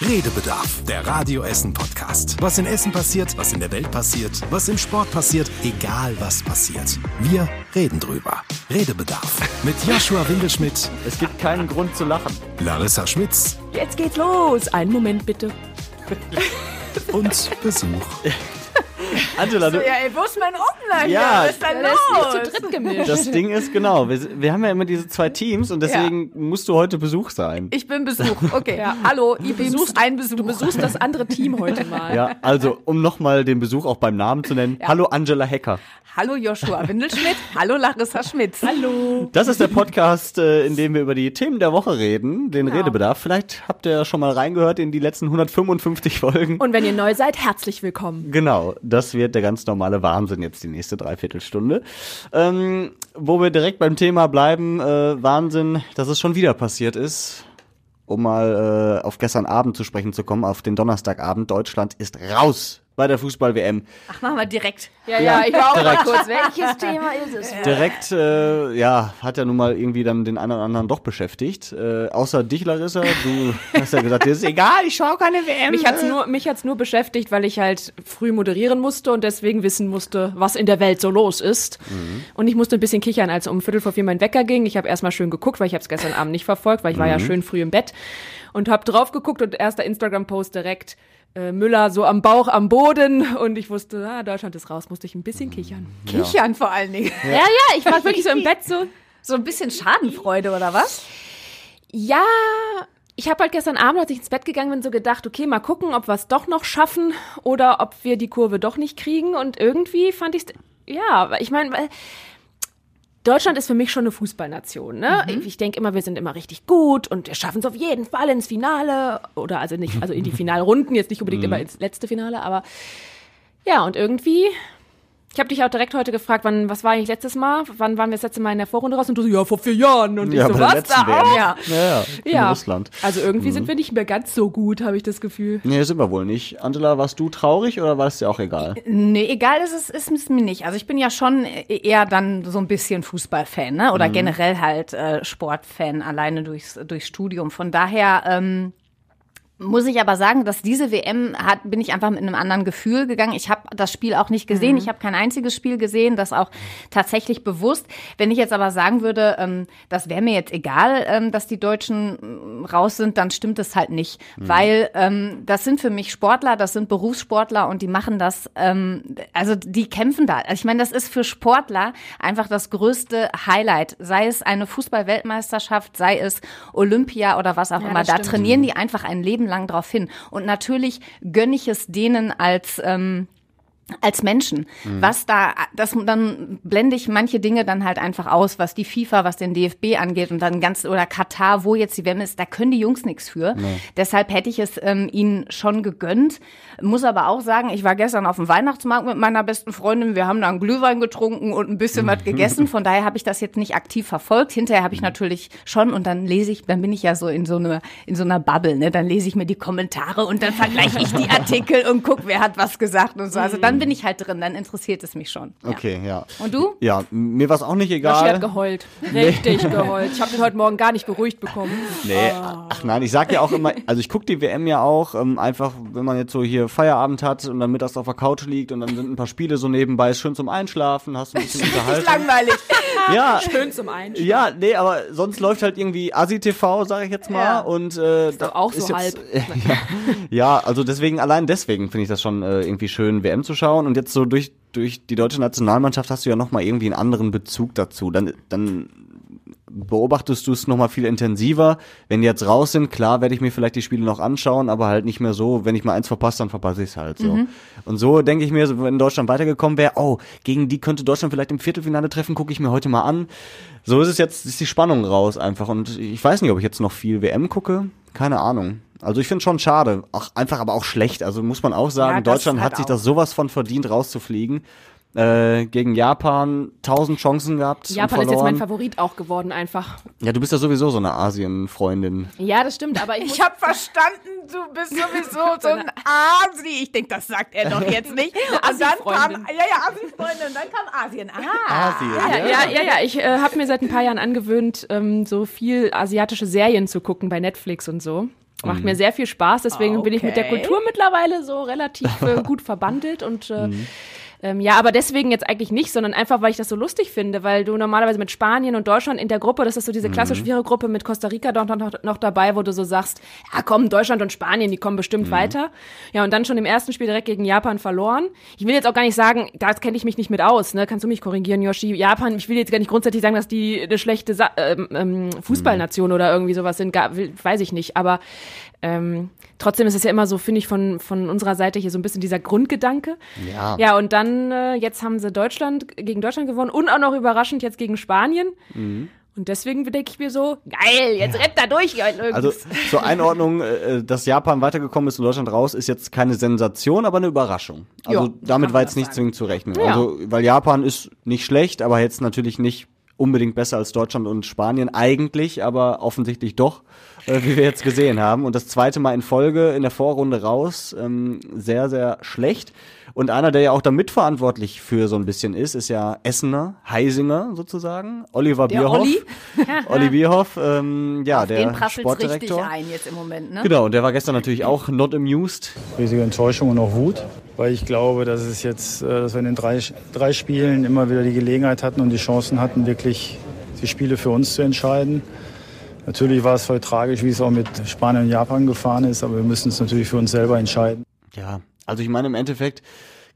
Redebedarf, der Radio Essen Podcast. Was in Essen passiert, was in der Welt passiert, was im Sport passiert, egal was passiert. Wir reden drüber. Redebedarf mit Joshua Winkelschmidt, Es gibt keinen Grund zu lachen. Larissa Schmitz Jetzt geht's los. Einen Moment bitte. und Besuch. Angela, du, Ja, ey, wo ist mein Ordner Ja, hier? Was ist denn ist los? zu dritt gemischt. das Ding ist genau, wir, wir haben ja immer diese zwei Teams und deswegen musst du heute Besuch sein. Ich bin Besuch. Okay. Ja. Hallo, ihr besuchst- besuchst ein Besuch. Du besuchst das andere Team heute mal. Ja, also um nochmal den Besuch auch beim Namen zu nennen. Hallo Angela Hecker. Hallo Joshua Windelschmidt. Hallo Larissa Schmitz. Hallo. Das ist der Podcast, äh, in dem wir über die Themen der Woche reden, den Redebedarf. Vielleicht habt ihr schon mal reingehört in die letzten 155 Folgen. Und wenn ihr neu seid, herzlich willkommen. Genau, das wird der ganz normale Wahnsinn jetzt die nächste Dreiviertelstunde. Ähm, wo wir direkt beim Thema bleiben, äh, Wahnsinn, dass es schon wieder passiert ist. Um mal äh, auf gestern Abend zu sprechen zu kommen, auf den Donnerstagabend. Deutschland ist raus bei der Fußball-WM. Ach, machen wir direkt. Ja, ja, ich war auch mal Direkt. kurz. Welches Thema ist es? Direkt, äh, ja, hat ja nun mal irgendwie dann den einen oder anderen doch beschäftigt. Äh, außer dich, Larissa, du hast ja gesagt, dir ist egal, ich schaue keine WM. Mich hat's nur, mich hat's nur beschäftigt, weil ich halt früh moderieren musste und deswegen wissen musste, was in der Welt so los ist. Und ich musste ein bisschen kichern, als um Viertel vor vier mein Wecker ging. Ich habe erstmal schön geguckt, weil ich habe es gestern Abend nicht verfolgt, weil ich war ja schön früh im Bett und habe drauf geguckt und erster Instagram-Post direkt äh, Müller so am Bauch, am Boden und ich wusste, ah, Deutschland ist raus, musste ich ein bisschen kichern. Kichern vor allen Dingen. Ja, ja, ich war wirklich so im Bett so, So ein bisschen Schadenfreude oder was? Ja, ich habe halt gestern Abend, als ich ins Bett gegangen bin, so gedacht, okay, mal gucken, ob wir es doch noch schaffen oder ob wir die Kurve doch nicht kriegen. Und irgendwie fand ich ja, ich meine, weil Deutschland ist für mich schon eine Fußballnation. Ne? Ich, ich denke immer, wir sind immer richtig gut und wir schaffen es auf jeden Fall ins Finale oder also nicht, also in die Finalrunden, jetzt nicht unbedingt immer ins letzte Finale, aber ja, und irgendwie. Ich habe dich auch direkt heute gefragt, wann, was war eigentlich letztes Mal? Wann waren wir das letzte Mal in der Vorrunde raus? Und du so, ja, vor vier Jahren. Und Ja, ich so, was da auch? Ja. Ja, ja. Russland. Also irgendwie sind wir nicht mehr ganz so gut, habe ich das Gefühl. Nee, sind wir wohl nicht. Angela, warst du traurig oder war es dir auch egal? Nee, egal ist es, ist es mir nicht. Also ich bin ja schon eher dann so ein bisschen Fußballfan, ne? Oder generell halt äh, Sportfan, alleine durchs, durchs Studium. Von daher ähm, muss ich aber sagen, dass diese WM hat, bin ich einfach mit einem anderen Gefühl gegangen. Ich habe das Spiel auch nicht gesehen. Ich habe kein einziges Spiel gesehen, das auch tatsächlich bewusst. Wenn ich jetzt aber sagen würde, ähm, das wäre mir jetzt egal, ähm, dass die Deutschen ähm, raus sind, dann stimmt es halt nicht, weil ähm, das sind für mich Sportler, das sind Berufssportler und die machen das, also die kämpfen da. Also ich meine, das ist für Sportler einfach das größte Highlight, sei es eine Fußball-Weltmeisterschaft, sei es Olympia oder was auch Ja, immer. Da stimmt. trainieren die einfach ein Leben lang drauf hin. Und natürlich gönne ich es denen als ähm, als Menschen. Was da, das, dann blende ich manche Dinge dann halt einfach aus, was die FIFA, was den DFB angeht und dann ganz, oder Katar, wo jetzt die WM ist, da können die Jungs nichts für. Deshalb hätte ich es ähm, ihnen schon gegönnt. Muss aber auch sagen, ich war gestern auf dem Weihnachtsmarkt mit meiner besten Freundin. Wir haben da einen Glühwein getrunken und ein bisschen was gegessen. Von daher habe ich das jetzt nicht aktiv verfolgt. Hinterher habe ich natürlich schon und dann lese ich, dann bin ich ja so in so einer, in so einer Bubble, ne? Dann lese ich mir die Kommentare und dann vergleiche ich die Artikel und guck, wer hat was gesagt und so. Also dann bin ich halt drin, dann interessiert es mich schon. Ja. Okay, ja. Und du? Ja, mir war es auch nicht Yoshi egal. hat geheult. Richtig geheult. Ich habe ihn heute Morgen gar nicht beruhigt bekommen. Nee, ach nein, ich sag ja auch immer, also ich gucke die WM ja auch, ähm, einfach, wenn man jetzt so hier Feierabend hat und dann mittags auf der Couch liegt und dann sind ein paar Spiele so nebenbei, ist schön zum Einschlafen, hast ein bisschen Unterhaltung. Langweilig. Ja, Schön zum Einschlafen. ja, nee, aber sonst läuft halt irgendwie Asi-TV, sag ich jetzt mal. Ja. Und äh, ist doch auch so jetzt, ja, ja, also deswegen, allein deswegen finde ich das schon äh, irgendwie schön, WM zu schauen. Und jetzt so durch, durch die deutsche Nationalmannschaft hast du ja nochmal irgendwie einen anderen Bezug dazu. Dann, dann beobachtest du es nochmal viel intensiver. Wenn die jetzt raus sind, klar werde ich mir vielleicht die Spiele noch anschauen, aber halt nicht mehr so, wenn ich mal eins verpasse, dann verpasse ich es halt so. Und so denke ich mir, wenn Deutschland weitergekommen wäre, oh, gegen die könnte Deutschland vielleicht im Viertelfinale treffen, gucke ich mir heute mal an. So ist es jetzt, ist die Spannung raus einfach. Und ich weiß nicht, ob ich jetzt noch viel WM gucke. Keine Ahnung. Also ich finde schon schade. Ach, einfach aber auch schlecht. Also muss man auch sagen, Ja, Deutschland halt hat sich auch. das sowas von verdient, rauszufliegen. Äh, gegen Japan tausend Chancen gehabt. und Japan ist jetzt mein. Favorit auch geworden einfach. Ja, du bist ja sowieso so eine Asien-Freundin. Ja, das stimmt, aber ich, Ich habe verstanden, du bist sowieso so ein Asi. Ich denke, das sagt er doch jetzt nicht. Und dann kam, ja, ja, Asi-Freundin, und dann kam Asien. Ah. Asien, Ja, ja, ja, ja. Ich äh, habe mir seit ein paar Jahren angewöhnt, ähm, so viel asiatische Serien zu gucken bei Netflix und so. Macht mir sehr viel Spaß, deswegen bin ich mit der Okay. Kultur mittlerweile so relativ äh, gut verbandelt und äh, ähm, ja, aber deswegen jetzt eigentlich nicht, sondern einfach, weil ich das so lustig finde, weil du normalerweise mit Spanien und Deutschland in der Gruppe, das ist so diese klassisch schwere Gruppe mit Costa Rica doch noch, noch dabei, wo du so sagst, ja komm, Deutschland und Spanien, die kommen bestimmt weiter. Ja, und dann schon im ersten Spiel direkt gegen Japan verloren. Ich will jetzt auch gar nicht sagen, da kenne ich mich nicht mit aus, ne? Kannst du mich korrigieren, Yoshi? Japan, ich will jetzt gar nicht grundsätzlich sagen, dass die eine schlechte Sa ähm, ähm, Fußballnation oder irgendwie sowas sind, gar, weiß ich nicht, aber ähm, trotzdem ist es ja immer so, finde ich, von, von unserer Seite hier so ein bisschen dieser Grundgedanke. Ja. Ja, und dann, äh, jetzt haben sie Deutschland gegen Deutschland gewonnen und auch noch überraschend jetzt gegen Spanien. Und deswegen denke ich mir so, geil, jetzt rennt da durch. Jungs. Also zur Einordnung, äh, dass Japan weitergekommen ist und Deutschland raus, ist jetzt keine Sensation, aber eine Überraschung. Also Ja, so damit war jetzt nicht zwingend zu rechnen. Ja. Also, weil Japan ist nicht schlecht, aber jetzt natürlich nicht unbedingt besser als Deutschland und Spanien eigentlich, aber offensichtlich doch, äh, wie wir jetzt gesehen haben. Und das zweite Mal in Folge in der Vorrunde raus, ähm, sehr, sehr schlecht. Und einer, der ja auch da mitverantwortlich für so ein bisschen ist, ist ja Essener, Heisinger sozusagen, Oliver Der Bierhoff. Olli? Olli Bierhoff, ähm, ja, Auf der den prasselt's richtig Sportdirektor. ein jetzt im Moment, ne? Genau, und der war gestern natürlich auch not amused. riesige Enttäuschung und auch Wut, weil ich glaube, dass es jetzt, äh, dass wir in den drei, drei Spielen immer wieder die Gelegenheit hatten und die Chancen hatten, wirklich die Spiele für uns zu entscheiden. Natürlich war es voll tragisch, wie es auch mit Spanien und Japan gefahren ist, aber wir müssen es natürlich für uns selber entscheiden. Ja, also ich meine im Endeffekt,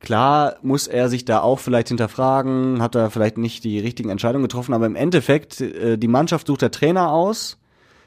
klar muss er sich da auch vielleicht hinterfragen, hat er vielleicht nicht die richtigen Entscheidungen getroffen, aber im Endeffekt, äh, die Mannschaft sucht der Trainer aus,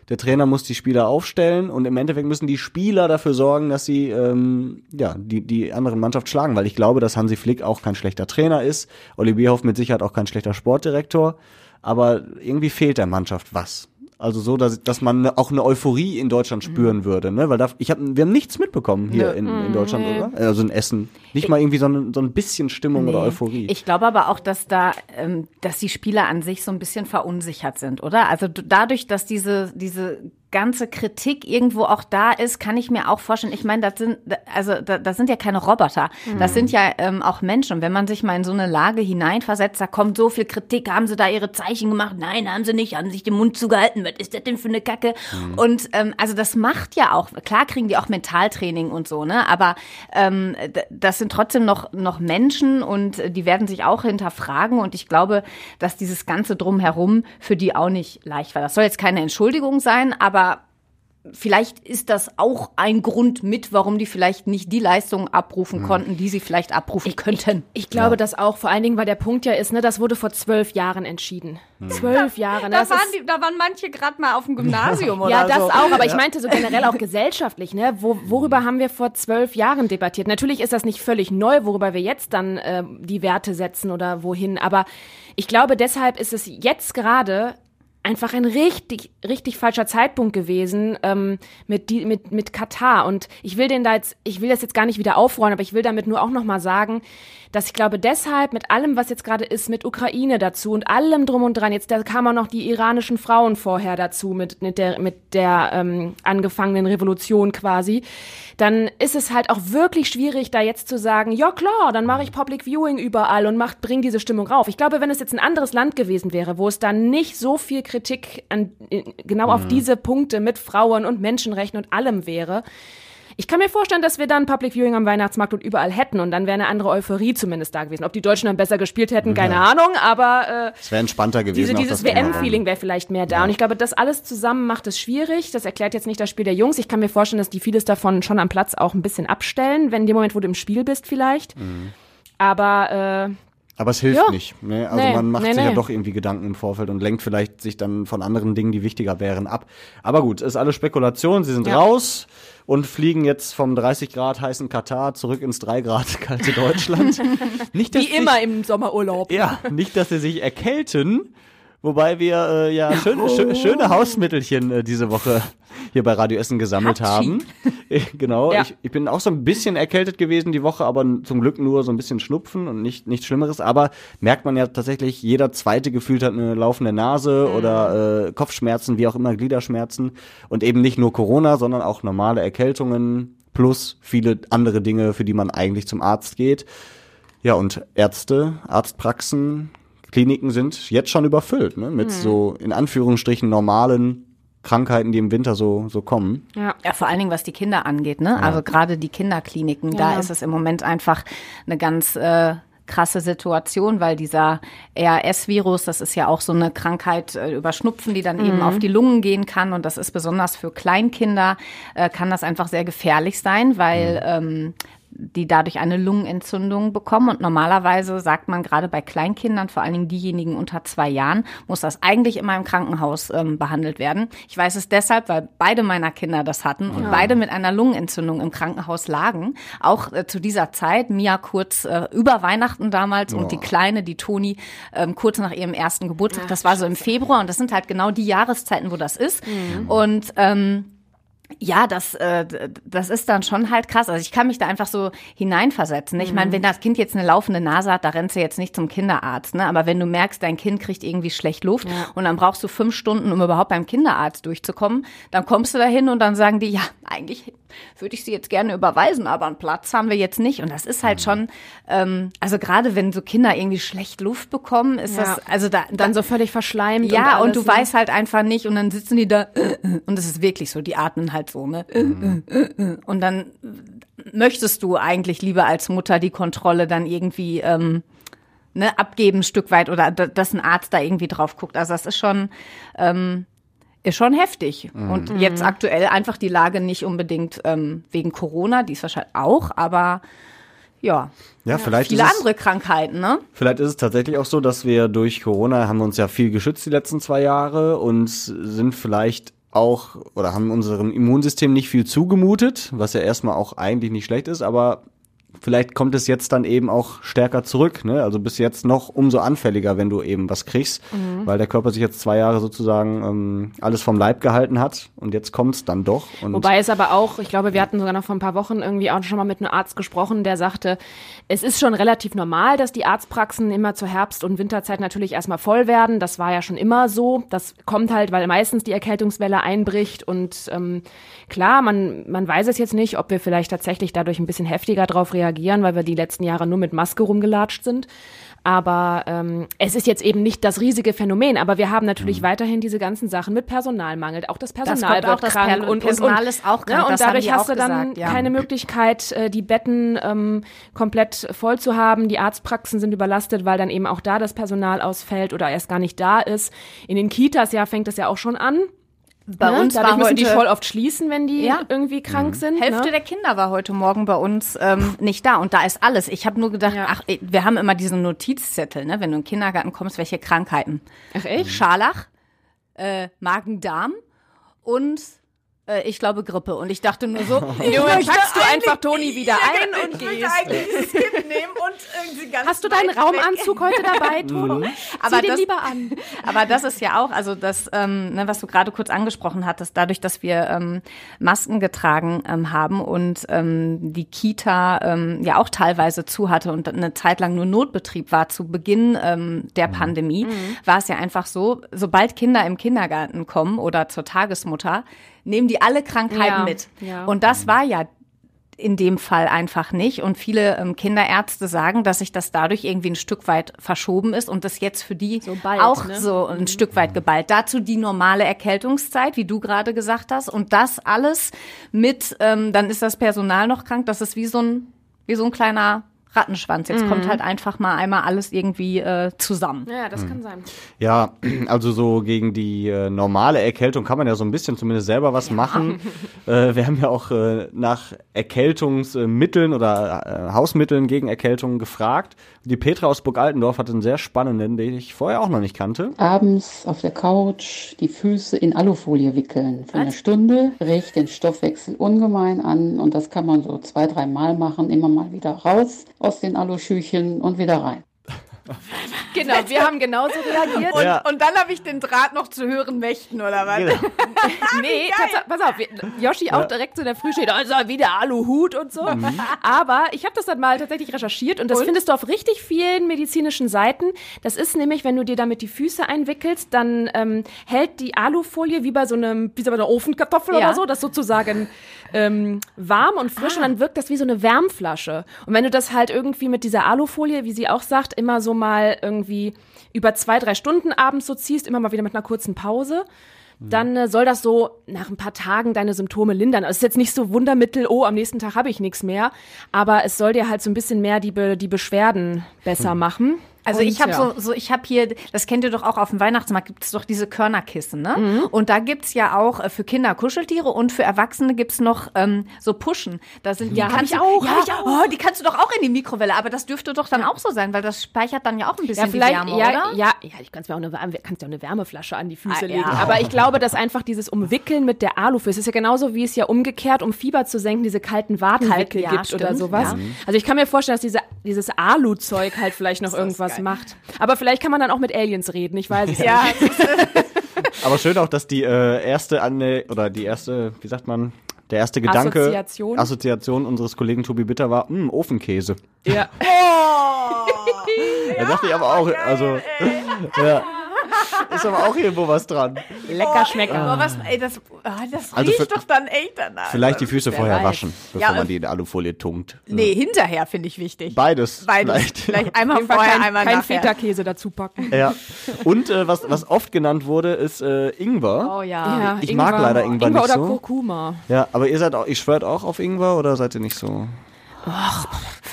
der Trainer muss die Spieler aufstellen und im Endeffekt müssen die Spieler dafür sorgen, dass sie ähm, ja die die anderen Mannschaft schlagen, weil ich glaube, dass Hansi Flick auch kein schlechter Trainer ist, Olli Bierhoff mit Sicherheit auch kein schlechter Sportdirektor, aber irgendwie fehlt der Mannschaft was. Also so, dass, dass man auch eine Euphorie in Deutschland spüren würde, ne? Weil da, ich hab, wir haben nichts mitbekommen hier in, in Deutschland, oder? Also in Essen. Nicht mal irgendwie so ein, so ein bisschen Stimmung oder Euphorie. Ich glaube aber auch, dass da, ähm, dass die Spieler an sich so ein bisschen verunsichert sind, oder? Also dadurch, dass diese, diese ganze Kritik irgendwo auch da ist, kann ich mir auch vorstellen. Ich meine, das sind, also da- das sind ja keine Roboter. Das sind ja ähm, auch Menschen. Und wenn man sich mal in so eine Lage hineinversetzt, da kommt so viel Kritik, haben sie da ihre Zeichen gemacht? Nein, haben sie nicht, haben sich den Mund zugehalten. Was ist das denn für eine Kacke? Und ähm, also das macht ja auch, klar kriegen die auch Mentaltraining und so, ne? Aber ähm, das sind trotzdem noch, noch Menschen und die werden sich auch hinterfragen. Und ich glaube, dass dieses Ganze drumherum für die auch nicht leicht war. Das soll jetzt keine Entschuldigung sein, aber vielleicht ist das auch ein Grund mit, warum die vielleicht nicht die Leistungen abrufen konnten, die sie vielleicht abrufen könnten. Ich glaube das auch, vor allen Dingen, weil der Punkt ja ist, ne, das wurde vor zwölf Jahren entschieden. Zwölf Jahre. Ne, Da das waren, die, da waren manche gerade mal auf dem Gymnasium oder ja, das so. auch, aber ich meinte so generell auch gesellschaftlich, ne? Wo, worüber haben wir vor zwölf Jahren debattiert? Natürlich ist das nicht völlig neu, worüber wir jetzt dann äh, die Werte setzen oder wohin, aber ich glaube, deshalb ist es jetzt gerade einfach ein richtig, richtig falscher Zeitpunkt gewesen ähm, mit, die, mit, mit Katar. Und ich will den da jetzt, ich will das jetzt gar nicht wieder aufrollen, aber ich will damit nur auch nochmal sagen, dass ich glaube, deshalb mit allem, was jetzt gerade ist, mit Ukraine dazu und allem drum und dran, jetzt da kamen auch noch die iranischen Frauen vorher dazu mit, mit der, mit der ähm, angefangenen Revolution quasi, dann ist es halt auch wirklich schwierig, da jetzt zu sagen, ja klar, dann mache ich Public Viewing überall und mach, bring diese Stimmung rauf. Ich glaube, wenn es jetzt ein anderes Land gewesen wäre, wo es dann nicht so viel Kritik an, in- genau auf diese Punkte mit Frauen und Menschenrechten und allem wäre, ich kann mir vorstellen, dass wir dann Public Viewing am Weihnachtsmarkt und überall hätten und dann wäre eine andere Euphorie zumindest da gewesen. Ob die Deutschen dann besser gespielt hätten, keine Ahnung, aber äh, Es wäre entspannter gewesen. diese, dieses. WM-Feeling wäre vielleicht mehr da. Und ich glaube, das alles zusammen macht es schwierig. Das erklärt jetzt nicht das Spiel der Jungs. Ich kann mir vorstellen, dass die vieles davon schon am Platz auch ein bisschen abstellen, wenn in dem Moment, wo du im Spiel bist, vielleicht. Mhm. Aber äh, Aber es hilft Ja. nicht. Ne? Also Nee, man macht nee, sich ja nee. doch irgendwie Gedanken im Vorfeld und lenkt vielleicht sich dann von anderen Dingen, die wichtiger wären, ab. Aber gut, ist alles Spekulation. Sie sind Ja. raus und fliegen jetzt vom 30 Grad heißen Katar zurück ins 3 Grad kalte Deutschland. nicht, dass wie immer im Sommerurlaub. Ja, nicht, dass sie sich erkälten. Wobei wir äh, ja schön, schö schöne Hausmittelchen äh, diese Woche hier bei Radio Essen gesammelt haben. Äh, genau, Ja. ich, ich bin auch so ein bisschen erkältet gewesen die Woche, aber zum Glück nur so ein bisschen Schnupfen und nicht nichts Schlimmeres. Aber merkt man ja tatsächlich, jeder zweite gefühlt hat eine laufende Nase Mhm. oder äh, Kopfschmerzen, wie auch immer, Gliederschmerzen. Und eben nicht nur Corona, sondern auch normale Erkältungen plus viele andere Dinge, für die man eigentlich zum Arzt geht. Ja, und Ärzte, Arztpraxen, Kliniken sind jetzt schon überfüllt, ne? Mit so in Anführungsstrichen normalen Krankheiten, die im Winter so, so kommen. Ja. Ja, vor allen Dingen, was die Kinder angeht, ne? Also gerade die Kinderkliniken, da Ja. ist es im Moment einfach eine ganz äh, krasse Situation, weil dieser RS-Virus, das ist ja auch so eine Krankheit äh, über Schnupfen, die dann eben auf die Lungen gehen kann und das ist besonders für Kleinkinder, äh, kann das einfach sehr gefährlich sein, weil ähm, die dadurch eine Lungenentzündung bekommen. Und normalerweise sagt man gerade bei Kleinkindern, vor allen Dingen diejenigen unter zwei Jahren, muss das eigentlich immer im Krankenhaus ähm, behandelt werden. Ich weiß es deshalb, weil beide meiner Kinder das hatten und beide mit einer Lungenentzündung im Krankenhaus lagen. Auch äh, zu dieser Zeit, Mia kurz äh, über Weihnachten damals und die Kleine, die Toni, ähm, kurz nach ihrem ersten Geburtstag. das war so im Februar und das sind halt genau die Jahreszeiten, wo das ist. Und ähm, ja, das, äh, das ist dann schon halt krass. Also ich kann mich da einfach so hineinversetzen. Ich meine, wenn das Kind jetzt eine laufende Nase hat, da rennst du jetzt nicht zum Kinderarzt. Ne? Aber wenn du merkst, dein Kind kriegt irgendwie schlecht Luft und dann brauchst du fünf Stunden, um überhaupt beim Kinderarzt durchzukommen, dann kommst du da hin und dann sagen die, ja, eigentlich würde ich sie jetzt gerne überweisen, aber einen Platz haben wir jetzt nicht. Und das ist halt schon, ähm, also gerade wenn so Kinder irgendwie schlecht Luft bekommen, ist Ja. das, also da, Dann so völlig verschleimt. ja, und, alles, du ne? weißt halt einfach nicht und dann sitzen die da und es ist wirklich so, die atmen halt so, ne? Und dann möchtest du eigentlich lieber als Mutter die Kontrolle dann irgendwie ähm, ne, abgeben ein Stück weit oder dass ein Arzt da irgendwie drauf guckt. Also das ist schon ähm, ist schon heftig. Und jetzt aktuell einfach die Lage nicht unbedingt ähm, wegen Corona, die ist wahrscheinlich auch, aber ja, Ja, vielleicht viele ist es, andere Krankheiten, ne? Vielleicht ist es tatsächlich auch so, dass wir durch Corona haben wir uns ja viel geschützt die letzten zwei Jahre und sind vielleicht auch oder haben unserem Immunsystem nicht viel zugemutet, was ja erstmal auch eigentlich nicht schlecht ist, aber vielleicht kommt es jetzt dann eben auch stärker zurück, ne? Also bis jetzt noch umso anfälliger, wenn du eben was kriegst, weil der Körper sich jetzt zwei Jahre sozusagen ähm, alles vom Leib gehalten hat und jetzt kommt's dann doch. Und Wobei es aber auch, ich glaube, wir hatten sogar noch vor ein paar Wochen irgendwie auch schon mal mit einem Arzt gesprochen, der sagte, es ist schon relativ normal, dass die Arztpraxen immer zur Herbst- und Winterzeit natürlich erstmal voll werden. Das war ja schon immer so. Das kommt halt, weil meistens die Erkältungswelle einbricht und ähm, klar, man, man weiß es jetzt nicht, ob wir vielleicht tatsächlich dadurch ein bisschen heftiger drauf reagieren, weil wir die letzten Jahre nur mit Maske rumgelatscht sind. Aber ähm, es ist jetzt eben nicht das riesige Phänomen, aber wir haben natürlich weiterhin diese ganzen Sachen mit Personalmangel. Auch das Personal kommt auch, wird das krank Per- und, und, Personal und ist auch krank, Ne? Und das haben dadurch die hast auch du dann gesagt, ja. keine Möglichkeit, äh, die Betten ähm, komplett voll zu haben. Die Arztpraxen sind überlastet, weil dann eben auch da das Personal ausfällt oder erst gar nicht da ist. In den Kitas ja fängt das ja auch schon an. Bei ne? uns Dadurch war müssen heute die voll oft schließen, wenn die Ja. irgendwie krank sind. Hälfte ne? der Kinder war heute Morgen bei uns ähm, nicht da und da ist alles. Ich habe nur gedacht, Ja. ach, wir haben immer diesen Notizzettel, ne, wenn du in den Kindergarten kommst, welche Krankheiten. Ach echt? Scharlach, äh, Magen-Darm und äh, ich glaube Grippe. Und ich dachte nur so, ich Junge, packst du einfach Toni wieder ein und ich möchte gehst. eigentlich dieses Kind nehmen und irgendwie ganz Hast du deinen. Raumanzug heute dabei, Toni? Aber Zieh den das- lieber an. Aber das ist ja auch, also das, ähm, ne, was du gerade kurz angesprochen hattest, dadurch, dass wir ähm, Masken getragen ähm, haben und ähm, die Kita ähm, ja auch teilweise zu hatte und eine Zeit lang nur Notbetrieb war zu Beginn ähm, der Pandemie, war es ja einfach so, sobald Kinder im Kindergarten kommen oder zur Tagesmutter, nehmen die alle Krankheiten Ja, mit. ja. Und das war ja in dem Fall einfach nicht. Und viele ähm, Kinderärzte sagen, dass sich das dadurch irgendwie ein Stück weit verschoben ist und das jetzt für die So bald, auch ne? so ein Stück weit geballt. Dazu die normale Erkältungszeit, wie du gerade gesagt hast. Und das alles mit, ähm, dann ist das Personal noch krank. Das ist wie so ein, wie so ein kleiner Rattenschwanz. Jetzt Mhm. kommt halt einfach mal einmal alles irgendwie äh, zusammen. Ja, das kann sein. Ja, also so gegen die äh, normale Erkältung kann man ja so ein bisschen zumindest selber was machen. Äh, wir haben ja auch äh, nach Erkältungsmitteln oder äh, Hausmitteln gegen Erkältungen gefragt. Die Petra aus Burg Altendorf hat einen sehr spannenden, den ich vorher auch noch nicht kannte. abends auf der Couch die Füße in Alufolie wickeln. Für eine Stunde regt den Stoffwechsel ungemein an und das kann man so zwei, drei Mal machen, immer mal wieder raus aus den Aluschüchen und wieder rein. Genau, wir haben genauso reagiert. Und, Ja. und dann habe ich den Draht noch zu hören möchten, oder was? Genau. Nee, tats- pass auf, Yoshi auch direkt zu der Früh steht, also wieder Aluhut und so. Mhm. Aber ich habe das dann mal tatsächlich recherchiert und das findest du auf richtig vielen medizinischen Seiten. Das ist nämlich, wenn du dir damit die Füße einwickelst, dann ähm, hält die Alufolie wie bei so einem, wie so bei einer Ofenkartoffel Ja. oder so, das sozusagen ähm, warm und frisch und dann wirkt das wie so eine Wärmflasche. Und wenn du das halt irgendwie mit dieser Alufolie, wie sie auch sagt, immer so mal irgendwie über zwei, drei Stunden abends so ziehst, immer mal wieder mit einer kurzen Pause, dann äh, soll das so nach ein paar Tagen deine Symptome lindern. Also es ist jetzt nicht so Wundermittel, oh, am nächsten Tag habe ich nichts mehr, aber es soll dir halt so ein bisschen mehr die, Be die Beschwerden besser machen. Also Und, ich habe ja. so, so, ich habe hier, das kennt ihr doch auch auf dem Weihnachtsmarkt, gibt es doch diese Körnerkissen, ne? Mhm. Und da gibt's ja auch äh, für Kinder Kuscheltiere und für Erwachsene gibt's noch ähm, so Pushen. Da sind die Ja, hab kannst ich du, auch, ja, hab ich auch. Oh, die kannst du doch auch in die Mikrowelle, aber das dürfte doch dann auch so sein, weil das speichert dann ja auch ein bisschen Ja, vielleicht, die Wärme, ja, oder? ja, ja, ich kann mir auch eine, kannst ja auch eine Wärmeflasche an die Füße Ah, ja. legen. Aber ich glaube, dass einfach dieses Umwickeln mit der Alufolie, es ist ja genauso, wie es ja umgekehrt, um Fieber zu senken, diese kalten Wadenwickel ja, gibt oder stimmt, sowas. ja. Also ich kann mir vorstellen, dass diese, dieses Alu-Zeug halt vielleicht noch irgendwas geil. macht. Aber vielleicht kann man dann auch mit Aliens reden, ich weiß es nicht. Ja, Aber schön auch, dass die äh, erste Anne oder die erste, wie sagt man, der erste Gedanke, Assoziation. Assoziation unseres Kollegen Tobi Bitter war, hm, Ofenkäse. Ja. Da dachte ich aber auch, also, ja, ist aber auch irgendwo was dran. Lecker schmecken. aber was, ey, das, ah, das Also riecht für- doch dann echt danach. Vielleicht die Füße vorher weiß. waschen, bevor Ja, man die in Alufolie tunkt. Nee, hinterher finde ich wichtig. Beides. Beides. Vielleicht. Vielleicht, einmal vorher, kein, einmal kein nachher. Feta-Käse dazu packen. Ja. Und äh, was, was oft genannt wurde, ist äh, Ingwer. Oh ja. Ja, ich mag leider Ingwer nicht oder so. Kurkuma. Ja, aber ihr seid auch, ihr schwört auch auf Ingwer oder seid ihr nicht so?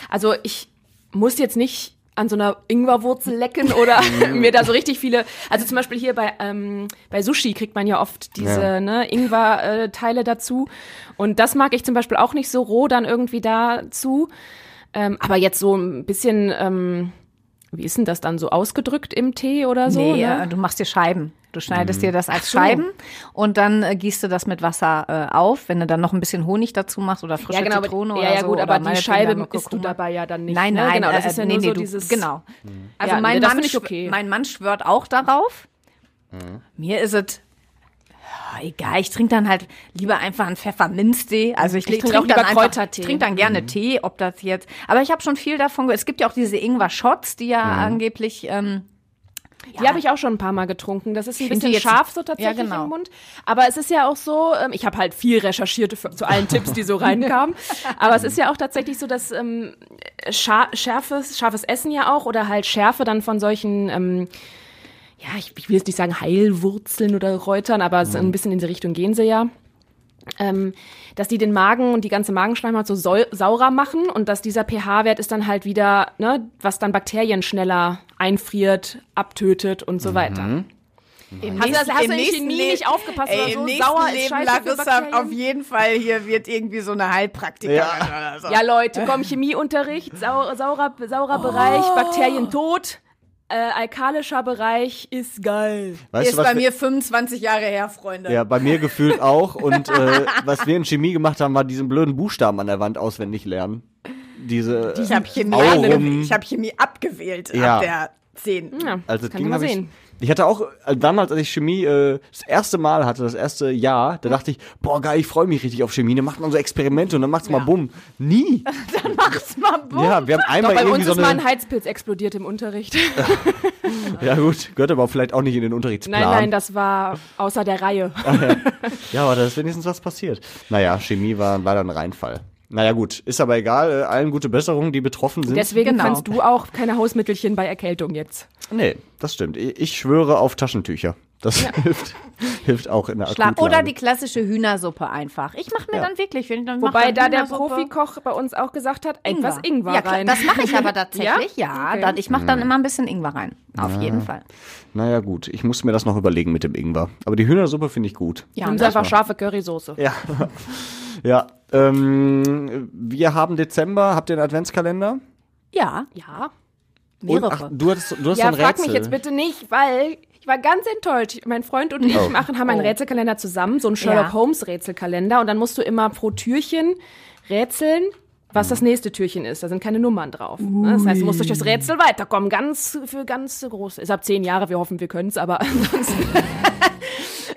Also ich muss jetzt nicht an so einer Ingwerwurzel lecken oder mir da so richtig viele. Also zum Beispiel hier bei ähm, bei Sushi kriegt man ja oft diese Ja. ne, Ingwer-Teile dazu und das mag ich zum Beispiel auch nicht so roh dann irgendwie dazu. Ähm, aber jetzt so ein bisschen, ähm, wie ist denn das dann so ausgedrückt im Tee oder so? Nee, ne? äh, du machst dir Scheiben. Du schneidest dir das als so. Scheiben und dann äh, gießt du das mit Wasser äh, auf. Wenn du dann noch ein bisschen Honig dazu machst oder frische ja, genau, Zitrone aber, oder ja, ja, so. gut, oder aber die Scheibe isst du dabei ja dann nicht. Nein, ne? nein, genau, das äh, ist ja nee, nur nee, so du, dieses. Genau. Also Ja, mein, nee, das Mann, okay. mein Mann schwört auch darauf. Mir ist es ja, egal, ich trinke dann halt lieber einfach einen Pfefferminztee. Also ich, Ich trink trinke auch dann Kräutertee. Ich trinke dann gerne Tee, ob das jetzt. Aber ich habe schon viel davon. Es gibt ja auch diese Ingwer-Shots, die ja angeblich. Ähm, Die habe ich auch schon ein paar Mal getrunken. Das ist ein bisschen scharf so tatsächlich Ja, genau. im Mund. Aber es ist ja auch so, ähm, ich habe halt viel recherchiert für, zu allen Tipps, die so reinkamen. Aber es ist ja auch tatsächlich so, dass ähm, scha scharfes, scharfes Essen ja auch oder halt Schärfe dann von solchen, ähm, ja, ich, ich will jetzt nicht sagen Heilwurzeln oder Räutern, aber so ein bisschen in die Richtung gehen sie ja. Ähm, dass die den Magen und die ganze Magenschleimhaut so saurer machen und dass dieser pH-Wert ist dann halt wieder, ne, was dann Bakterien schneller einfriert, abtötet und so weiter. im Hast du das- hast du in Chemie nicht aufgepasst ey, oder im so? nächsten Sauer ist Leben, scheiße für Larissa, auf jeden Fall hier wird irgendwie so eine Heilpraktikerin Ja. oder so. Ja, Leute, komm, Chemieunterricht, sau saurer, saurer Bereich, Bakterien tot, äh, alkalischer Bereich ist geil. Weißt ist du, bei wir- mir 25 Jahre her, Freunde. Ja, bei mir gefühlt auch. Und äh, was wir in Chemie gemacht haben, war diesen blöden Buchstaben an der Wand auswendig lernen. Diese Ich habe Chemie, Aurum. ich hab Chemie abgewählt Ja. ab der 10. Ja, Also das kann ging man hab ich, sehen. Ich hatte auch äh, damals, als ich Chemie äh, das erste Mal hatte, das erste Jahr, da dachte ich, boah geil, ich freue mich richtig auf Chemie. Dann macht man so Experimente und dann macht's mal bumm. Nie. Mach's mal bumm. Ja, wir haben einmal Bei irgendwie uns so ist mal eine. ein Heizpilz explodiert im Unterricht. Ja gut, gehört aber vielleicht auch nicht in den Unterrichtsplan. Nein, nein, das war außer der Reihe. Ja, aber da ist wenigstens was passiert. Naja, Chemie war leider ein Reinfall. Naja gut, ist aber egal. Äh, allen gute Besserungen, die betroffen sind. Deswegen Genau. kannst du auch keine Hausmittelchen bei Erkältung jetzt. nee, das stimmt. Ich, schwöre auf Taschentücher. Das hilft, hilft auch in der Akutlage. oder die klassische Hühnersuppe einfach. Ich mache mir Ja. dann wirklich, wenn ich dann Wobei dann da der. Profikoch bei uns auch gesagt hat, etwas Ingwer ja, klar, rein. Das mache ich aber tatsächlich, ja. Ja? Okay. Dann, ich mache dann immer ein bisschen Ingwer rein. Auf jeden Fall. Naja gut, ich muss mir das noch überlegen mit dem Ingwer. Aber die Hühnersuppe finde ich gut. Ja, Nimm und einfach scharfe Currysoße. Ja. ja. Ähm, wir haben Dezember. Habt ihr einen Adventskalender? ja, Ja. Und, mehrere. ach, du hattest, du hast Ja, so ein frag Rätsel. mich jetzt bitte nicht, weil ich war ganz enttäuscht. Mein Freund und ich Oh. machen, haben einen Rätselkalender zusammen, so einen Sherlock Ja. Holmes Rätselkalender. Und dann musst du immer pro Türchen rätseln, was das nächste Türchen ist. Da sind keine Nummern drauf. Ne? Das heißt, du musst durch das Rätsel weiterkommen. Ganz für ganz groß. Ist ab zehn Jahre, wir hoffen, wir können es, aber ansonsten.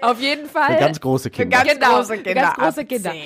Auf jeden Fall. Für ganz große Kinder. ganz Genau, große Kinder. ganz große Kinder. 10.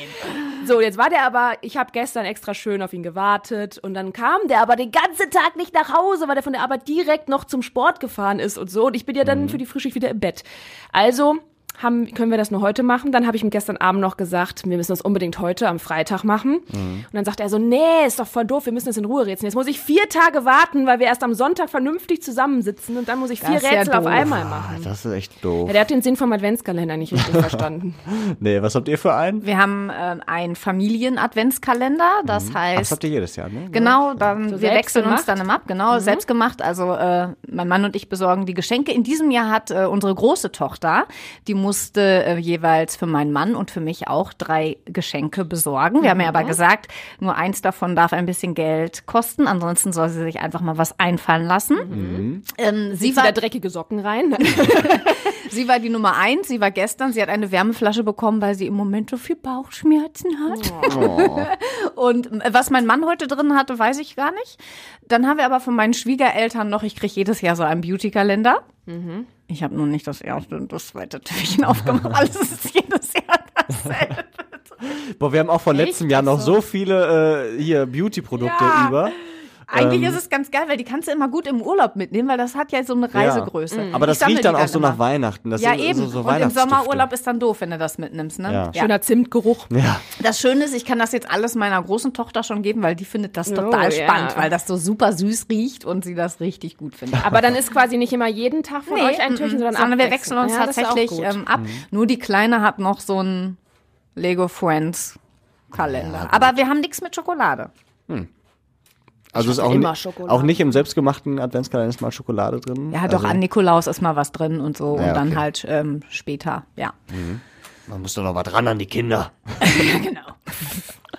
So, jetzt war der aber, ich habe gestern extra schön auf ihn gewartet und dann kam der aber den ganzen Tag nicht nach Hause, weil der von der Arbeit direkt noch zum Sport gefahren ist und so. Und ich bin ja dann für die Frühschicht wieder im Bett. Also haben, können wir das nur heute machen? Dann habe ich ihm gestern Abend noch gesagt, wir müssen das unbedingt heute am Freitag machen. Und dann sagt er so, nee, ist doch voll doof, wir müssen das in Ruhe rätseln. Jetzt muss ich vier Tage warten, weil wir erst am Sonntag vernünftig zusammensitzen und dann muss ich vier Das ja Rätsel auf doof. einmal machen. Das ist echt doof. Ja, der hat den Sinn vom Adventskalender nicht richtig verstanden. Nee, was habt ihr für einen? Wir haben äh, einen Familien-Adventskalender, das Ach, das heißt, habt ihr jedes Jahr, ne? Genau, dann, So wir wechseln uns selbstgemacht? dann im Ab, genau, selbst gemacht. Also äh, mein Mann und ich besorgen die Geschenke. In diesem Jahr hat äh, unsere große Tochter, die musste äh, jeweils für meinen Mann und für mich auch drei Geschenke besorgen. Wir haben ja aber gesagt, nur eins davon darf ein bisschen Geld kosten, ansonsten soll sie sich einfach mal was einfallen lassen. Ähm, sie, Sie war, da dreckige Socken rein. sie war die Nummer eins, sie war gestern, sie hat eine Wärmeflasche bekommen, weil sie im Moment so viel Bauchschmerzen hat. Und äh, was mein Mann heute drin hatte, weiß ich gar nicht. Dann haben wir aber von meinen Schwiegereltern noch, ich kriege jedes Jahr so einen Beauty-Kalender. Ich habe nur nicht das erste und das zweite Türchen aufgemacht. Alles ist jedes Jahr dasselbe. Boah, wir haben auch von Echt? letztem Jahr noch so viele äh, hier Beauty-Produkte Ja. über. Eigentlich Ähm. ist es ganz geil, weil die kannst du immer gut im Urlaub mitnehmen, weil das hat ja so eine Reisegröße. Aber das Ich sammle riecht dann auch so nach. Weihnachten. Das Ja, sind eben. So, so und im. Sommerurlaub ist dann doof, wenn du das mitnimmst, ne? Ja. Schöner Zimtgeruch. Ja. Das Schöne ist, ich kann das jetzt alles meiner großen Tochter schon geben, weil die findet das Oh, total ja. spannend, weil das so super süß riecht und sie das richtig gut findet. Aber dann ist quasi nicht immer jeden Tag von euch ein Türchen, sondern, sondern wir wechseln uns Ja, das ist tatsächlich ähm, ab. Nur die Kleine hat noch so einen Lego Friends Kalender. Aber wir haben nichts mit Schokolade. Also ist auch, immer Schokolade. auch nicht im selbstgemachten Adventskalender ist mal Schokolade drin. Ja, doch, also, an Nikolaus ist mal was drin und so. Ja, und dann okay. halt ähm, später, ja. Man muss doch noch was ran an die Kinder. genau.